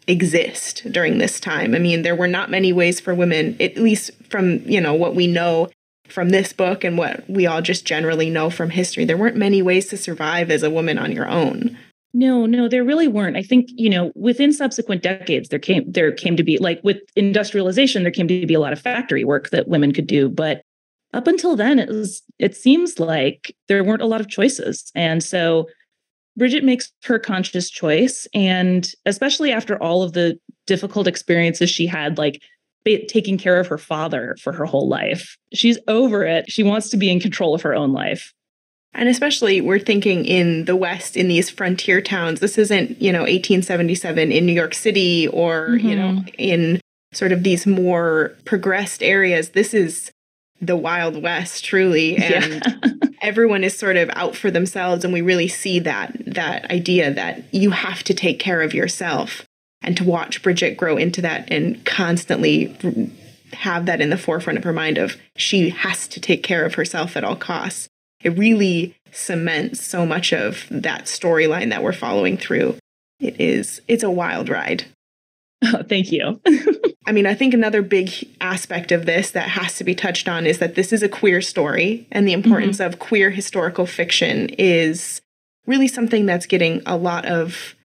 exist during this time. I mean, there were not many ways for women, at least from, you know, what we know from this book and what we all just generally know from history. There weren't many ways to survive as a woman on your own. No, no, there really weren't. I think, you know, within subsequent decades there came there came to be like with industrialization there came to be a lot of factory work that women could do, but up until then it was it seems like there weren't a lot of choices. And so Bridget makes her conscious choice. And especially after all of the difficult experiences she had, like taking care of her father for her whole life, she's over it. She wants to be in control of her own life. And especially, we're thinking in the West, in these frontier towns. This isn't, you know, 1877 in New York City or, mm-hmm. you know, mm-hmm. in sort of these more progressed areas. This is the Wild West, truly. And yeah. everyone is sort of out for themselves. And we really see that that idea that you have to take care of yourself. And to watch Bridget grow into that and constantly have that in the forefront of her mind of she has to take care of herself at all costs. It really cements so much of that storyline that we're following through. It is it's a wild ride. Oh, thank you. I mean, I think another big aspect of this that has to be touched on is that this is a queer story, and the importance mm-hmm. of queer historical fiction is really something that's getting a lot of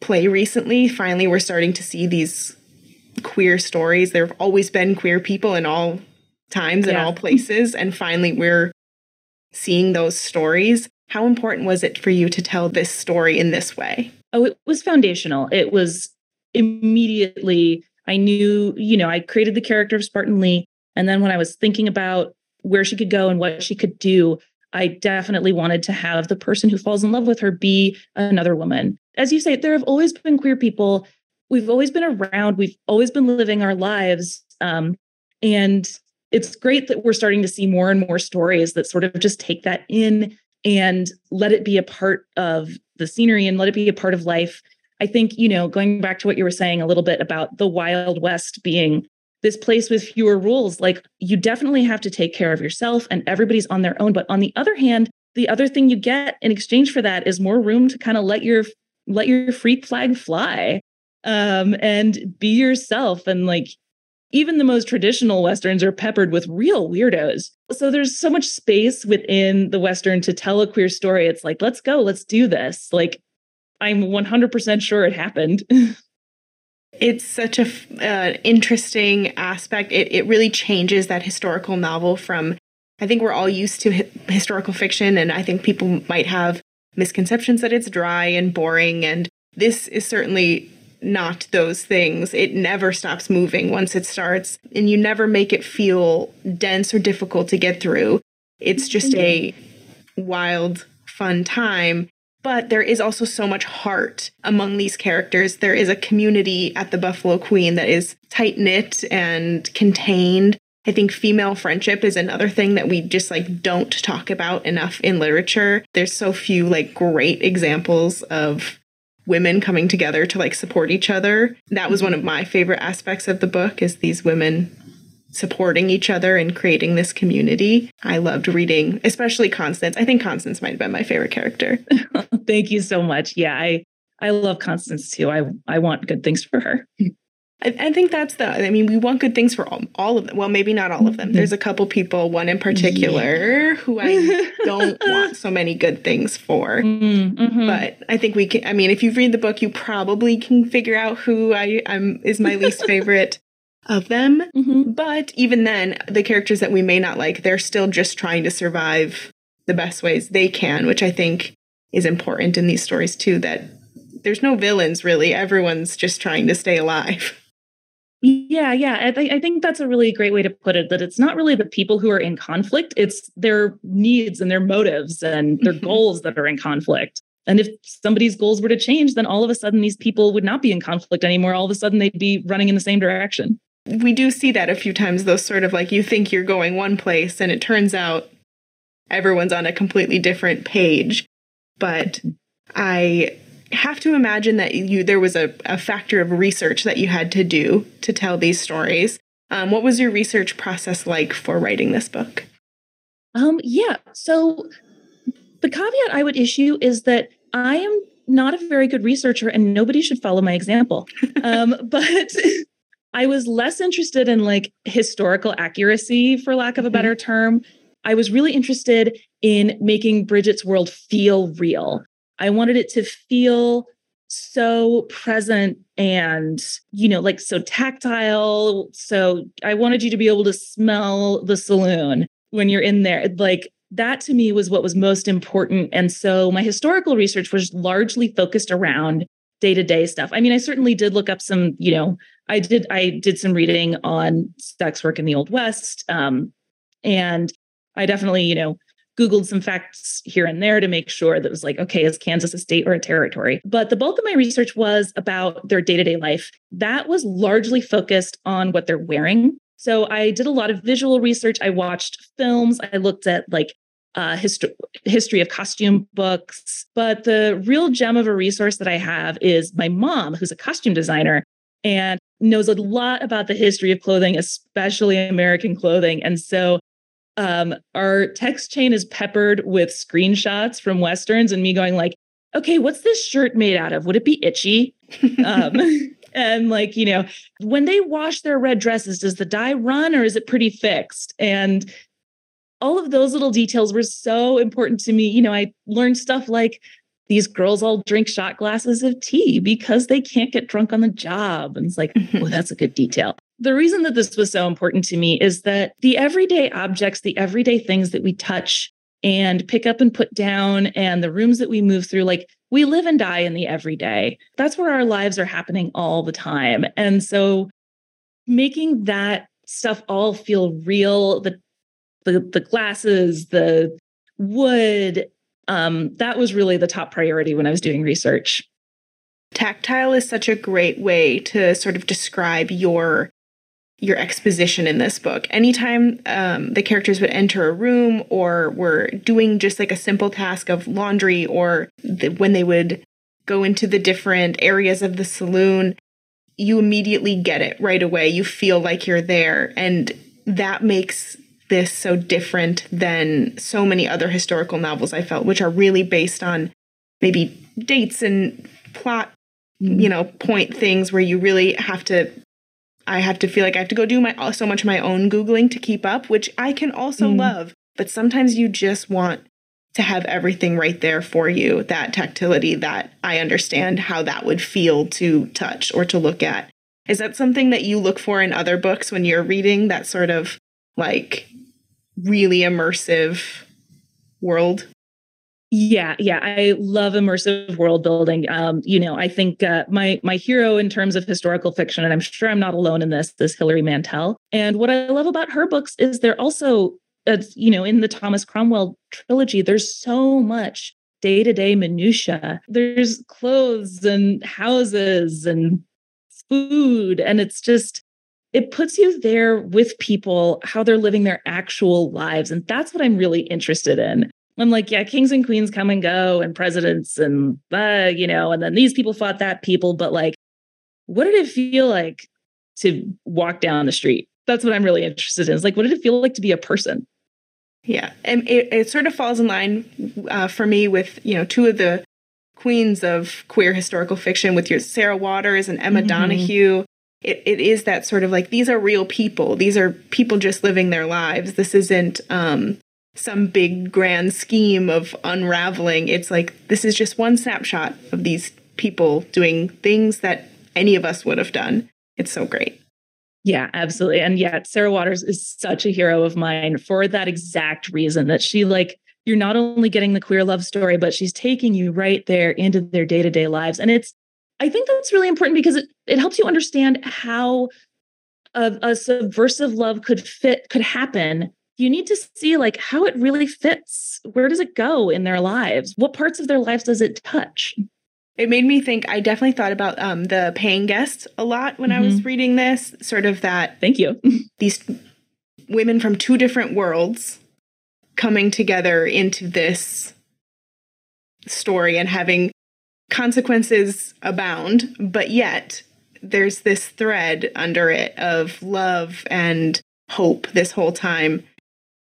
play recently. Finally, we're starting to see these queer stories. There have always been queer people in all times and yeah. all places, and finally, we're seeing those stories. How important was it for you to tell this story in this way? Oh, it was foundational. It was immediately I knew, you know, I created the character of Spartan Lee. And then when I was thinking about where she could go and what she could do, I definitely wanted to have the person who falls in love with her be another woman. As you say, there have always been queer people. We've always been around. We've always been living our lives. Um, and it's great that we're starting to see more and more stories that sort of just take that in and let it be a part of the scenery and let it be a part of life I think, you know, going back to what you were saying a little bit about the Wild West being this place with fewer rules, like you definitely have to take care of yourself and everybody's on their own. But on the other hand, the other thing you get in exchange for that is more room to kind of let your let your freak flag fly um, and be yourself. And like even the most traditional westerns are peppered with real weirdos. So there's so much space within the western to tell a queer story. It's like, let's go, let's do this. Like I'm 100% sure it happened. it's such a uh, interesting aspect. It, it really changes that historical novel from I think we're all used to hi- historical fiction, and I think people might have misconceptions that it's dry and boring. And this is certainly not those things. It never stops moving once it starts, and you never make it feel dense or difficult to get through. It's just a wild, fun time. But there is also so much heart among these characters. There is a community at the Buffalo Queen that is tight knit and contained. I think female friendship is another thing that we just like don't talk about enough in literature. There's so few like great examples of women coming together to like support each other. That was one of my favorite aspects of the book is these women supporting each other and creating this community. I loved reading, especially Constance. I think Constance might have been my favorite character. Thank you so much. Yeah, I I love Constance too. I I want good things for her. I, I think that's the. I mean, we want good things for all, all of them. Well, maybe not all of them. There's a couple people, one in particular, yeah. who I don't want so many good things for. Mm-hmm. But I think we can. I mean, if you read the book, you probably can figure out who I am is my least favorite of them. Mm-hmm. But even then, the characters that we may not like, they're still just trying to survive the best ways they can, which I think is important in these stories too. That there's no villains really. Everyone's just trying to stay alive. Yeah, yeah. I, th- I think that's a really great way to put it that it's not really the people who are in conflict, it's their needs and their motives and their mm-hmm. goals that are in conflict. And if somebody's goals were to change, then all of a sudden these people would not be in conflict anymore. All of a sudden they'd be running in the same direction. We do see that a few times, those sort of like you think you're going one place and it turns out everyone's on a completely different page. But I have to imagine that you there was a, a factor of research that you had to do to tell these stories. Um, what was your research process like for writing this book? Um, yeah. So the caveat I would issue is that I am not a very good researcher and nobody should follow my example. Um, but I was less interested in like historical accuracy, for lack of a better mm-hmm. term. I was really interested in making Bridget's world feel real. I wanted it to feel so present and, you know, like so tactile. So I wanted you to be able to smell the saloon when you're in there. Like that to me was what was most important. And so my historical research was largely focused around day to day stuff. I mean, I certainly did look up some, you know, I did I did some reading on sex work in the Old West, um, and I definitely, you know, Googled some facts here and there to make sure that it was like, okay, is Kansas a state or a territory? But the bulk of my research was about their day to day life. That was largely focused on what they're wearing. So I did a lot of visual research. I watched films. I looked at like uh, history history of costume books. But the real gem of a resource that I have is my mom, who's a costume designer and knows a lot about the history of clothing, especially American clothing. And so um, our text chain is peppered with screenshots from westerns and me going like, okay, what's this shirt made out of? Would it be itchy? um, and like, you know, when they wash their red dresses, does the dye run or is it pretty fixed? And all of those little details were so important to me. You know, I learned stuff like these girls all drink shot glasses of tea because they can't get drunk on the job. And it's like, oh, that's a good detail. The reason that this was so important to me is that the everyday objects, the everyday things that we touch and pick up and put down, and the rooms that we move through, like we live and die in the everyday. That's where our lives are happening all the time. And so making that stuff all feel real, the the, the glasses, the wood, um, that was really the top priority when I was doing research. Tactile is such a great way to sort of describe your your exposition in this book. Anytime um, the characters would enter a room or were doing just like a simple task of laundry, or the, when they would go into the different areas of the saloon, you immediately get it right away. You feel like you're there, and that makes this so different than so many other historical novels I felt, which are really based on maybe dates and plot, you know, point things where you really have to. I have to feel like I have to go do my so much of my own googling to keep up, which I can also mm. love. But sometimes you just want to have everything right there for you. That tactility, that I understand how that would feel to touch or to look at. Is that something that you look for in other books when you're reading? That sort of like really immersive world. Yeah, yeah, I love immersive world building. Um, you know, I think uh, my my hero in terms of historical fiction, and I'm sure I'm not alone in this, is Hilary Mantel. And what I love about her books is they're also, uh, you know, in the Thomas Cromwell trilogy, there's so much day to day minutia. There's clothes and houses and food, and it's just it puts you there with people, how they're living their actual lives, and that's what I'm really interested in. I'm like, yeah, kings and queens come and go, and presidents, and uh, you know, and then these people fought that people, but like, what did it feel like to walk down the street? That's what I'm really interested in. Is like, what did it feel like to be a person? Yeah, and it, it sort of falls in line uh, for me with you know two of the queens of queer historical fiction with your Sarah Waters and Emma mm-hmm. Donoghue. It, it is that sort of like these are real people. These are people just living their lives. This isn't um, some big grand scheme of unraveling. It's like this is just one snapshot of these people doing things that any of us would have done. It's so great. Yeah, absolutely. And yet Sarah Waters is such a hero of mine for that exact reason that she like you're not only getting the queer love story, but she's taking you right there into their day-to-day lives. And it's I think that's really important because it, it helps you understand how a, a subversive love could fit, could happen you need to see like how it really fits. Where does it go in their lives? What parts of their lives does it touch? It made me think. I definitely thought about um, the paying guests a lot when mm-hmm. I was mm-hmm. reading this. Sort of that. Thank you. these women from two different worlds coming together into this story and having consequences abound, but yet there's this thread under it of love and hope this whole time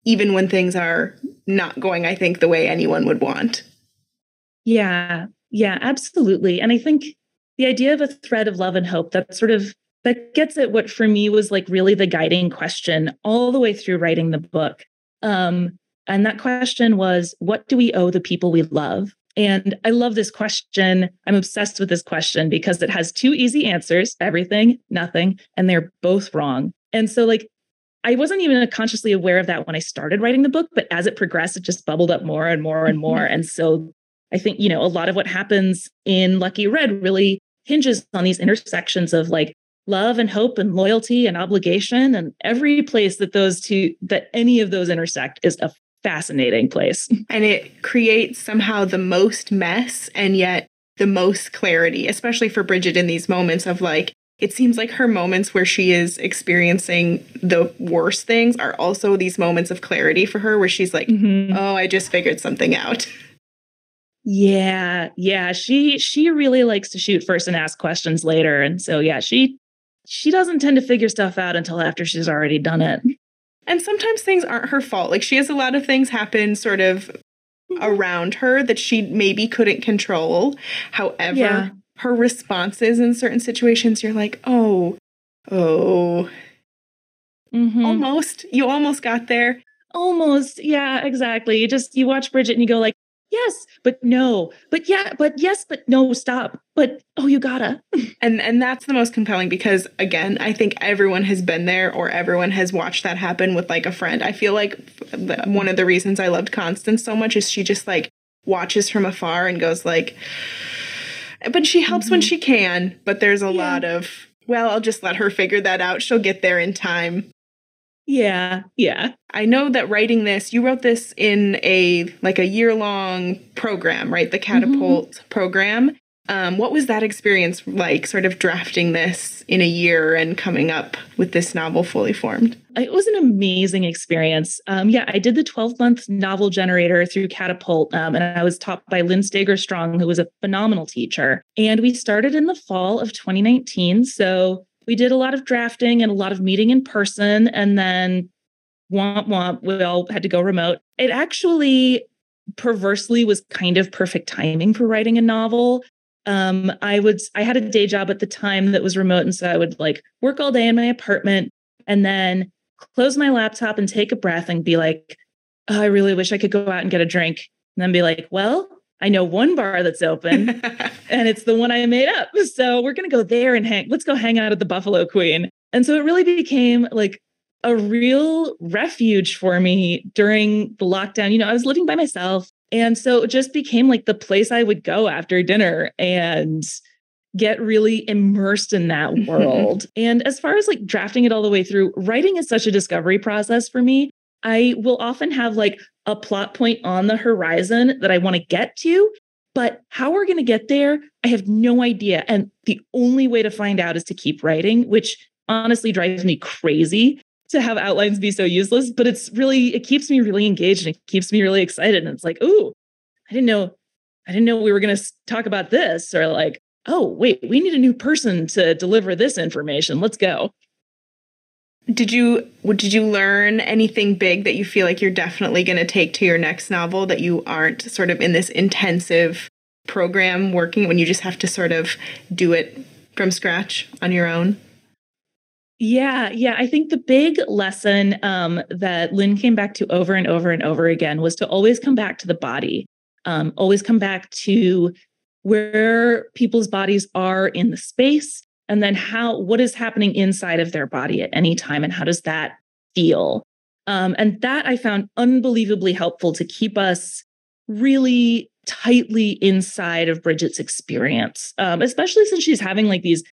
even when things are not going, I think, the way anyone would want. Yeah, yeah, absolutely. And I think the idea of a thread of love and hope that sort of that gets at what for me was like really the guiding question all the way through writing the book. Um, and that question was, what do we owe the people we love? And I love this question. I'm obsessed with this question because it has two easy answers everything, nothing, and they're both wrong. And so, like, I wasn't even consciously aware of that when I started writing the book, but as it progressed, it just bubbled up more and more and more. Mm-hmm. and so I think, you know, a lot of what happens in Lucky Red really hinges on these intersections of like love and hope and loyalty and obligation. And every place that those two, that any of those intersect is a fascinating place. And it creates somehow the most mess and yet the most clarity, especially for Bridget in these moments of like, it seems like her moments where she is experiencing the worst things are also these moments of clarity for her where she's like mm-hmm. oh i just figured something out yeah yeah she she really likes to shoot first and ask questions later and so yeah she she doesn't tend to figure stuff out until after she's already done it and sometimes things aren't her fault like she has a lot of things happen sort of mm-hmm. around her that she maybe couldn't control however yeah her responses in certain situations, you're like, oh, oh. Mm-hmm. Almost. You almost got there. Almost. Yeah, exactly. You just you watch Bridget and you go like, yes, but no. But yeah, but yes, but no, stop. But oh, you gotta. and and that's the most compelling because again, I think everyone has been there or everyone has watched that happen with like a friend. I feel like one of the reasons I loved Constance so much is she just like watches from afar and goes like but she helps mm-hmm. when she can, but there's a yeah. lot of, well, I'll just let her figure that out. She'll get there in time. Yeah, yeah. I know that writing this, you wrote this in a like a year long program, right? The. Catapult mm-hmm. program. Um, what was that experience like, sort of drafting this in a year and coming up with this novel fully formed? It was an amazing experience. Um, yeah, I did the 12 month novel generator through Catapult, um, and I was taught by Lynn Steger Strong, who was a phenomenal teacher. And we started in the fall of 2019. So we did a lot of drafting and a lot of meeting in person, and then womp womp, we all had to go remote. It actually perversely was kind of perfect timing for writing a novel um, I would I had a day job at the time that was remote, and so I would like work all day in my apartment and then close my laptop and take a breath and be like, oh, I really wish I could go out and get a drink. And then be like, well, I know one bar that's open and it's the one I made up. So we're gonna go there and hang, let's go hang out at the Buffalo Queen. And so it really became like a real refuge for me during the lockdown. You know, I was living by myself. And so it just became like the place I would go after dinner and get really immersed in that mm-hmm. world. and as far as like drafting it all the way through, writing is such a discovery process for me. I will often have like a plot point on the horizon that I want to get to, but how we're going to get there, I have no idea. And the only way to find out is to keep writing, which honestly drives me crazy to have outlines be so useless, but it's really, it keeps me really engaged and it keeps me really excited. And it's like, ooh, I didn't know, I didn't know we were going to talk about this or like, oh, wait, we need a new person to deliver this information. Let's go. Did you did you learn anything big that you feel like you're definitely going to take to your next novel that you aren't sort of in this intensive program working when you just have to sort of do it from scratch on your own? Yeah, yeah. I think the big lesson um, that Lynn came back to over and over and over again was to always come back to the body, um, always come back to where people's bodies are in the space, and then how what is happening inside of their body at any time, and how does that feel? Um, and that I found unbelievably helpful to keep us really tightly inside of Bridget's experience, um, especially since she's having like these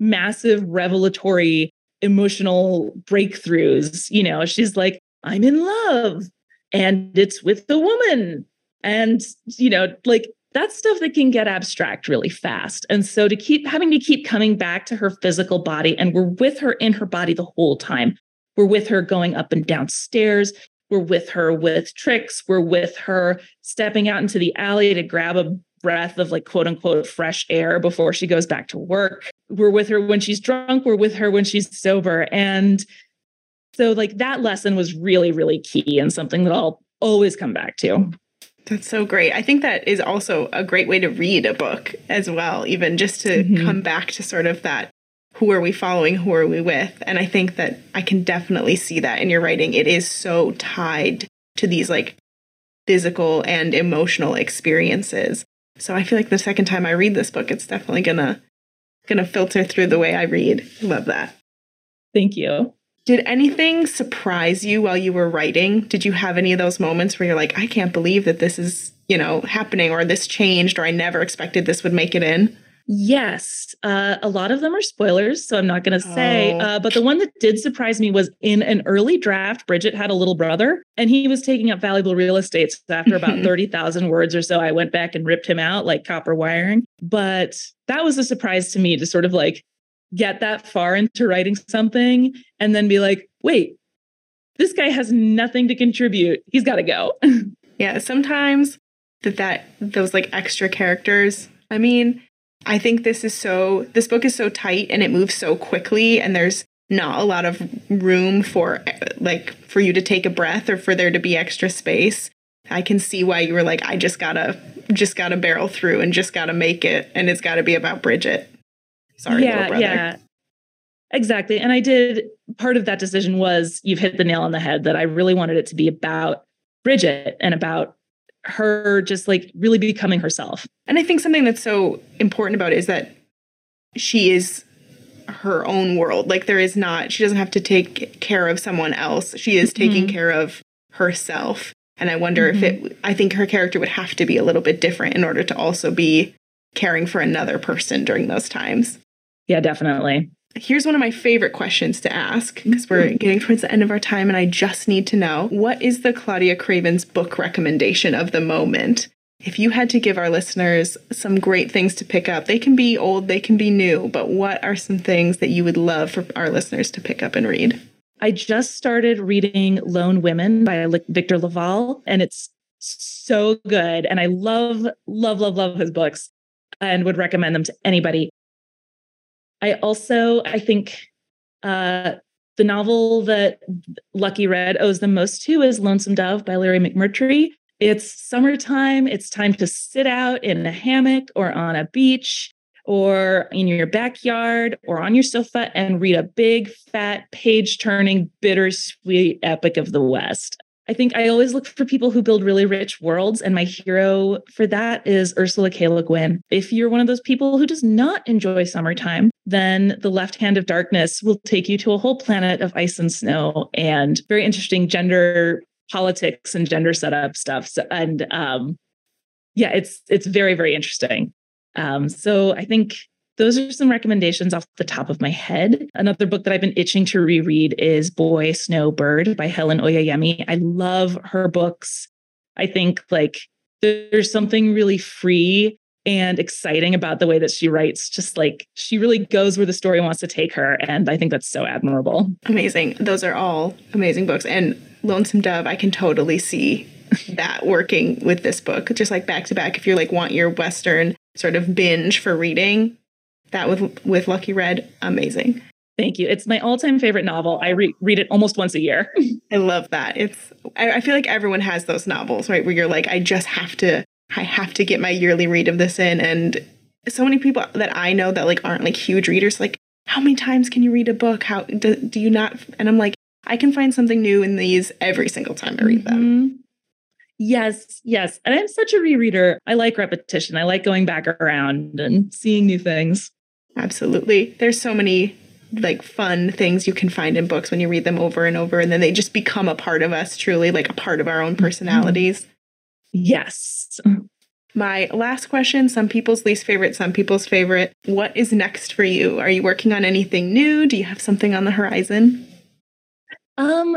massive revelatory emotional breakthroughs. You know, she's like, I'm in love and it's with the woman. And, you know, like that's stuff that can get abstract really fast. And so to keep having to keep coming back to her physical body, and we're with her in her body the whole time. We're with her going up and down stairs. We're with her with tricks. We're with her stepping out into the alley to grab a breath of like quote unquote fresh air before she goes back to work. We're with her when she's drunk, we're with her when she's sober. And so, like, that lesson was really, really key and something that I'll always come back to. That's so great. I think that is also a great way to read a book as well, even just to mm-hmm. come back to sort of that who are we following, who are we with? And I think that I can definitely see that in your writing. It is so tied to these like physical and emotional experiences. So I feel like the second time I read this book, it's definitely gonna gonna filter through the way I read. Love that. Thank you. Did anything surprise you while you were writing? Did you have any of those moments where you're like, I can't believe that this is, you know, happening or this changed or I never expected this would make it in? Yes, uh, a lot of them are spoilers, so I'm not going to say. Oh. Uh, but the one that did surprise me was in an early draft, Bridget had a little brother, and he was taking up valuable real estate. So after about 30,000 words or so, I went back and ripped him out like copper wiring. But that was a surprise to me to sort of like get that far into writing something and then be like, wait, this guy has nothing to contribute. He's got to go. yeah, sometimes that that those like extra characters. I mean, I think this is so, this book is so tight and it moves so quickly, and there's not a lot of room for like for you to take a breath or for there to be extra space. I can see why you were like, I just gotta, just gotta barrel through and just gotta make it, and it's gotta be about Bridget. Sorry, yeah, yeah, exactly. And I did. Part of that decision was you've hit the nail on the head that I really wanted it to be about Bridget and about her just like really becoming herself. And I think something that's so important about it is that she is her own world. Like there is not, she doesn't have to take care of someone else. She is taking mm-hmm. care of herself. And I wonder mm-hmm. if it, I think her character would have to be a little bit different in order to also be caring for another person during those times. Yeah, definitely. Here's one of my favorite questions to ask because we're mm-hmm. getting towards the end of our time and I just need to know what is the Claudia Cravens book recommendation of the moment? If you had to give our listeners some great things to pick up, they can be old, they can be new, but what are some things that you would love for our listeners to pick up and read? I just started reading Lone Women by Victor LaValle, and it's so good. And I love, love, love, love his books and would recommend them to anybody. I also, I think uh, the novel that Lucky Red owes the most to is Lonesome Dove by Larry McMurtry. It's summertime. It's time to sit out in a hammock or on a beach or in your backyard or on your sofa and read a big, fat, page turning, bittersweet epic of the West. I think I always look for people who build really rich worlds, and my hero for that is Ursula K. Le Guin. If you're one of those people who does not enjoy summertime, then The Left Hand of Darkness will take you to a whole planet of ice and snow and very interesting gender politics and gender setup stuff. So, and um, yeah, it's it's very very interesting. Um, so I think those are some recommendations off the top of my head. Another book that I've been itching to reread is Boy Snow Bird by Helen Oyeyemi. I love her books. I think like there's something really free and exciting about the way that she writes. Just like she really goes where the story wants to take her. And I think that's so admirable. Amazing. Those are all amazing books. And Lonesome Dove, I can totally see that working with this book. Just like back to back, if you like want your Western sort of binge for reading, that with with Lucky Red, amazing. Thank you. It's my all-time favorite novel. I re- read it almost once a year. I love that. It's I, I feel like everyone has those novels, right? Where you're like, I just have to I have to get my yearly read of this in. And so many people that I know that like aren't like huge readers, like, how many times can you read a book? How do, do you not? And I'm like, I can find something new in these every single time I read them. Mm-hmm. Yes, yes. And I'm such a rereader. I like repetition. I like going back around and seeing new things. Absolutely. There's so many like fun things you can find in books when you read them over and over and then they just become a part of us truly like a part of our own personalities. Yes. My last question, some people's least favorite, some people's favorite. What is next for you? Are you working on anything new? Do you have something on the horizon? Um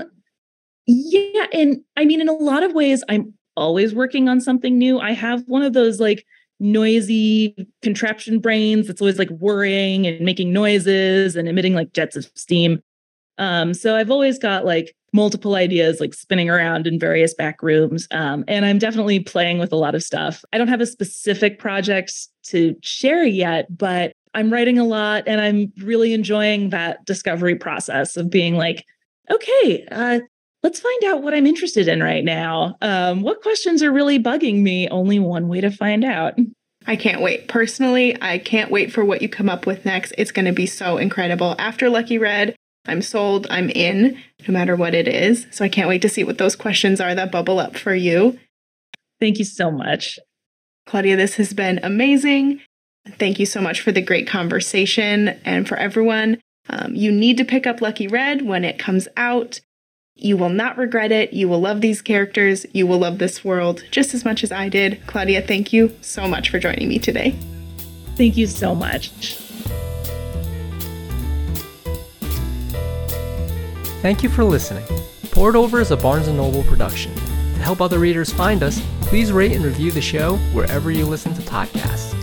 yeah, and I mean in a lot of ways I'm always working on something new. I have one of those like noisy contraption brains that's always like worrying and making noises and emitting like jets of steam. Um, so I've always got like multiple ideas like spinning around in various back rooms. Um, and I'm definitely playing with a lot of stuff. I don't have a specific project to share yet, but I'm writing a lot and I'm really enjoying that discovery process of being like, okay, uh, let's find out what I'm interested in right now. Um, what questions are really bugging me? Only one way to find out. I can't wait. Personally, I can't wait for what you come up with next. It's going to be so incredible. After Lucky Red, I'm sold, I'm in, no matter what it is. So I can't wait to see what those questions are that bubble up for you. Thank you so much. Claudia, this has been amazing. Thank you so much for the great conversation. And for everyone, um, you need to pick up Lucky Red when it comes out. You will not regret it. You will love these characters. You will love this world just as much as I did. Claudia, thank you so much for joining me today. Thank you so much. Thank you for listening. Poured Over is a Barnes & Noble production. To help other readers find us, please rate and review the show wherever you listen to podcasts.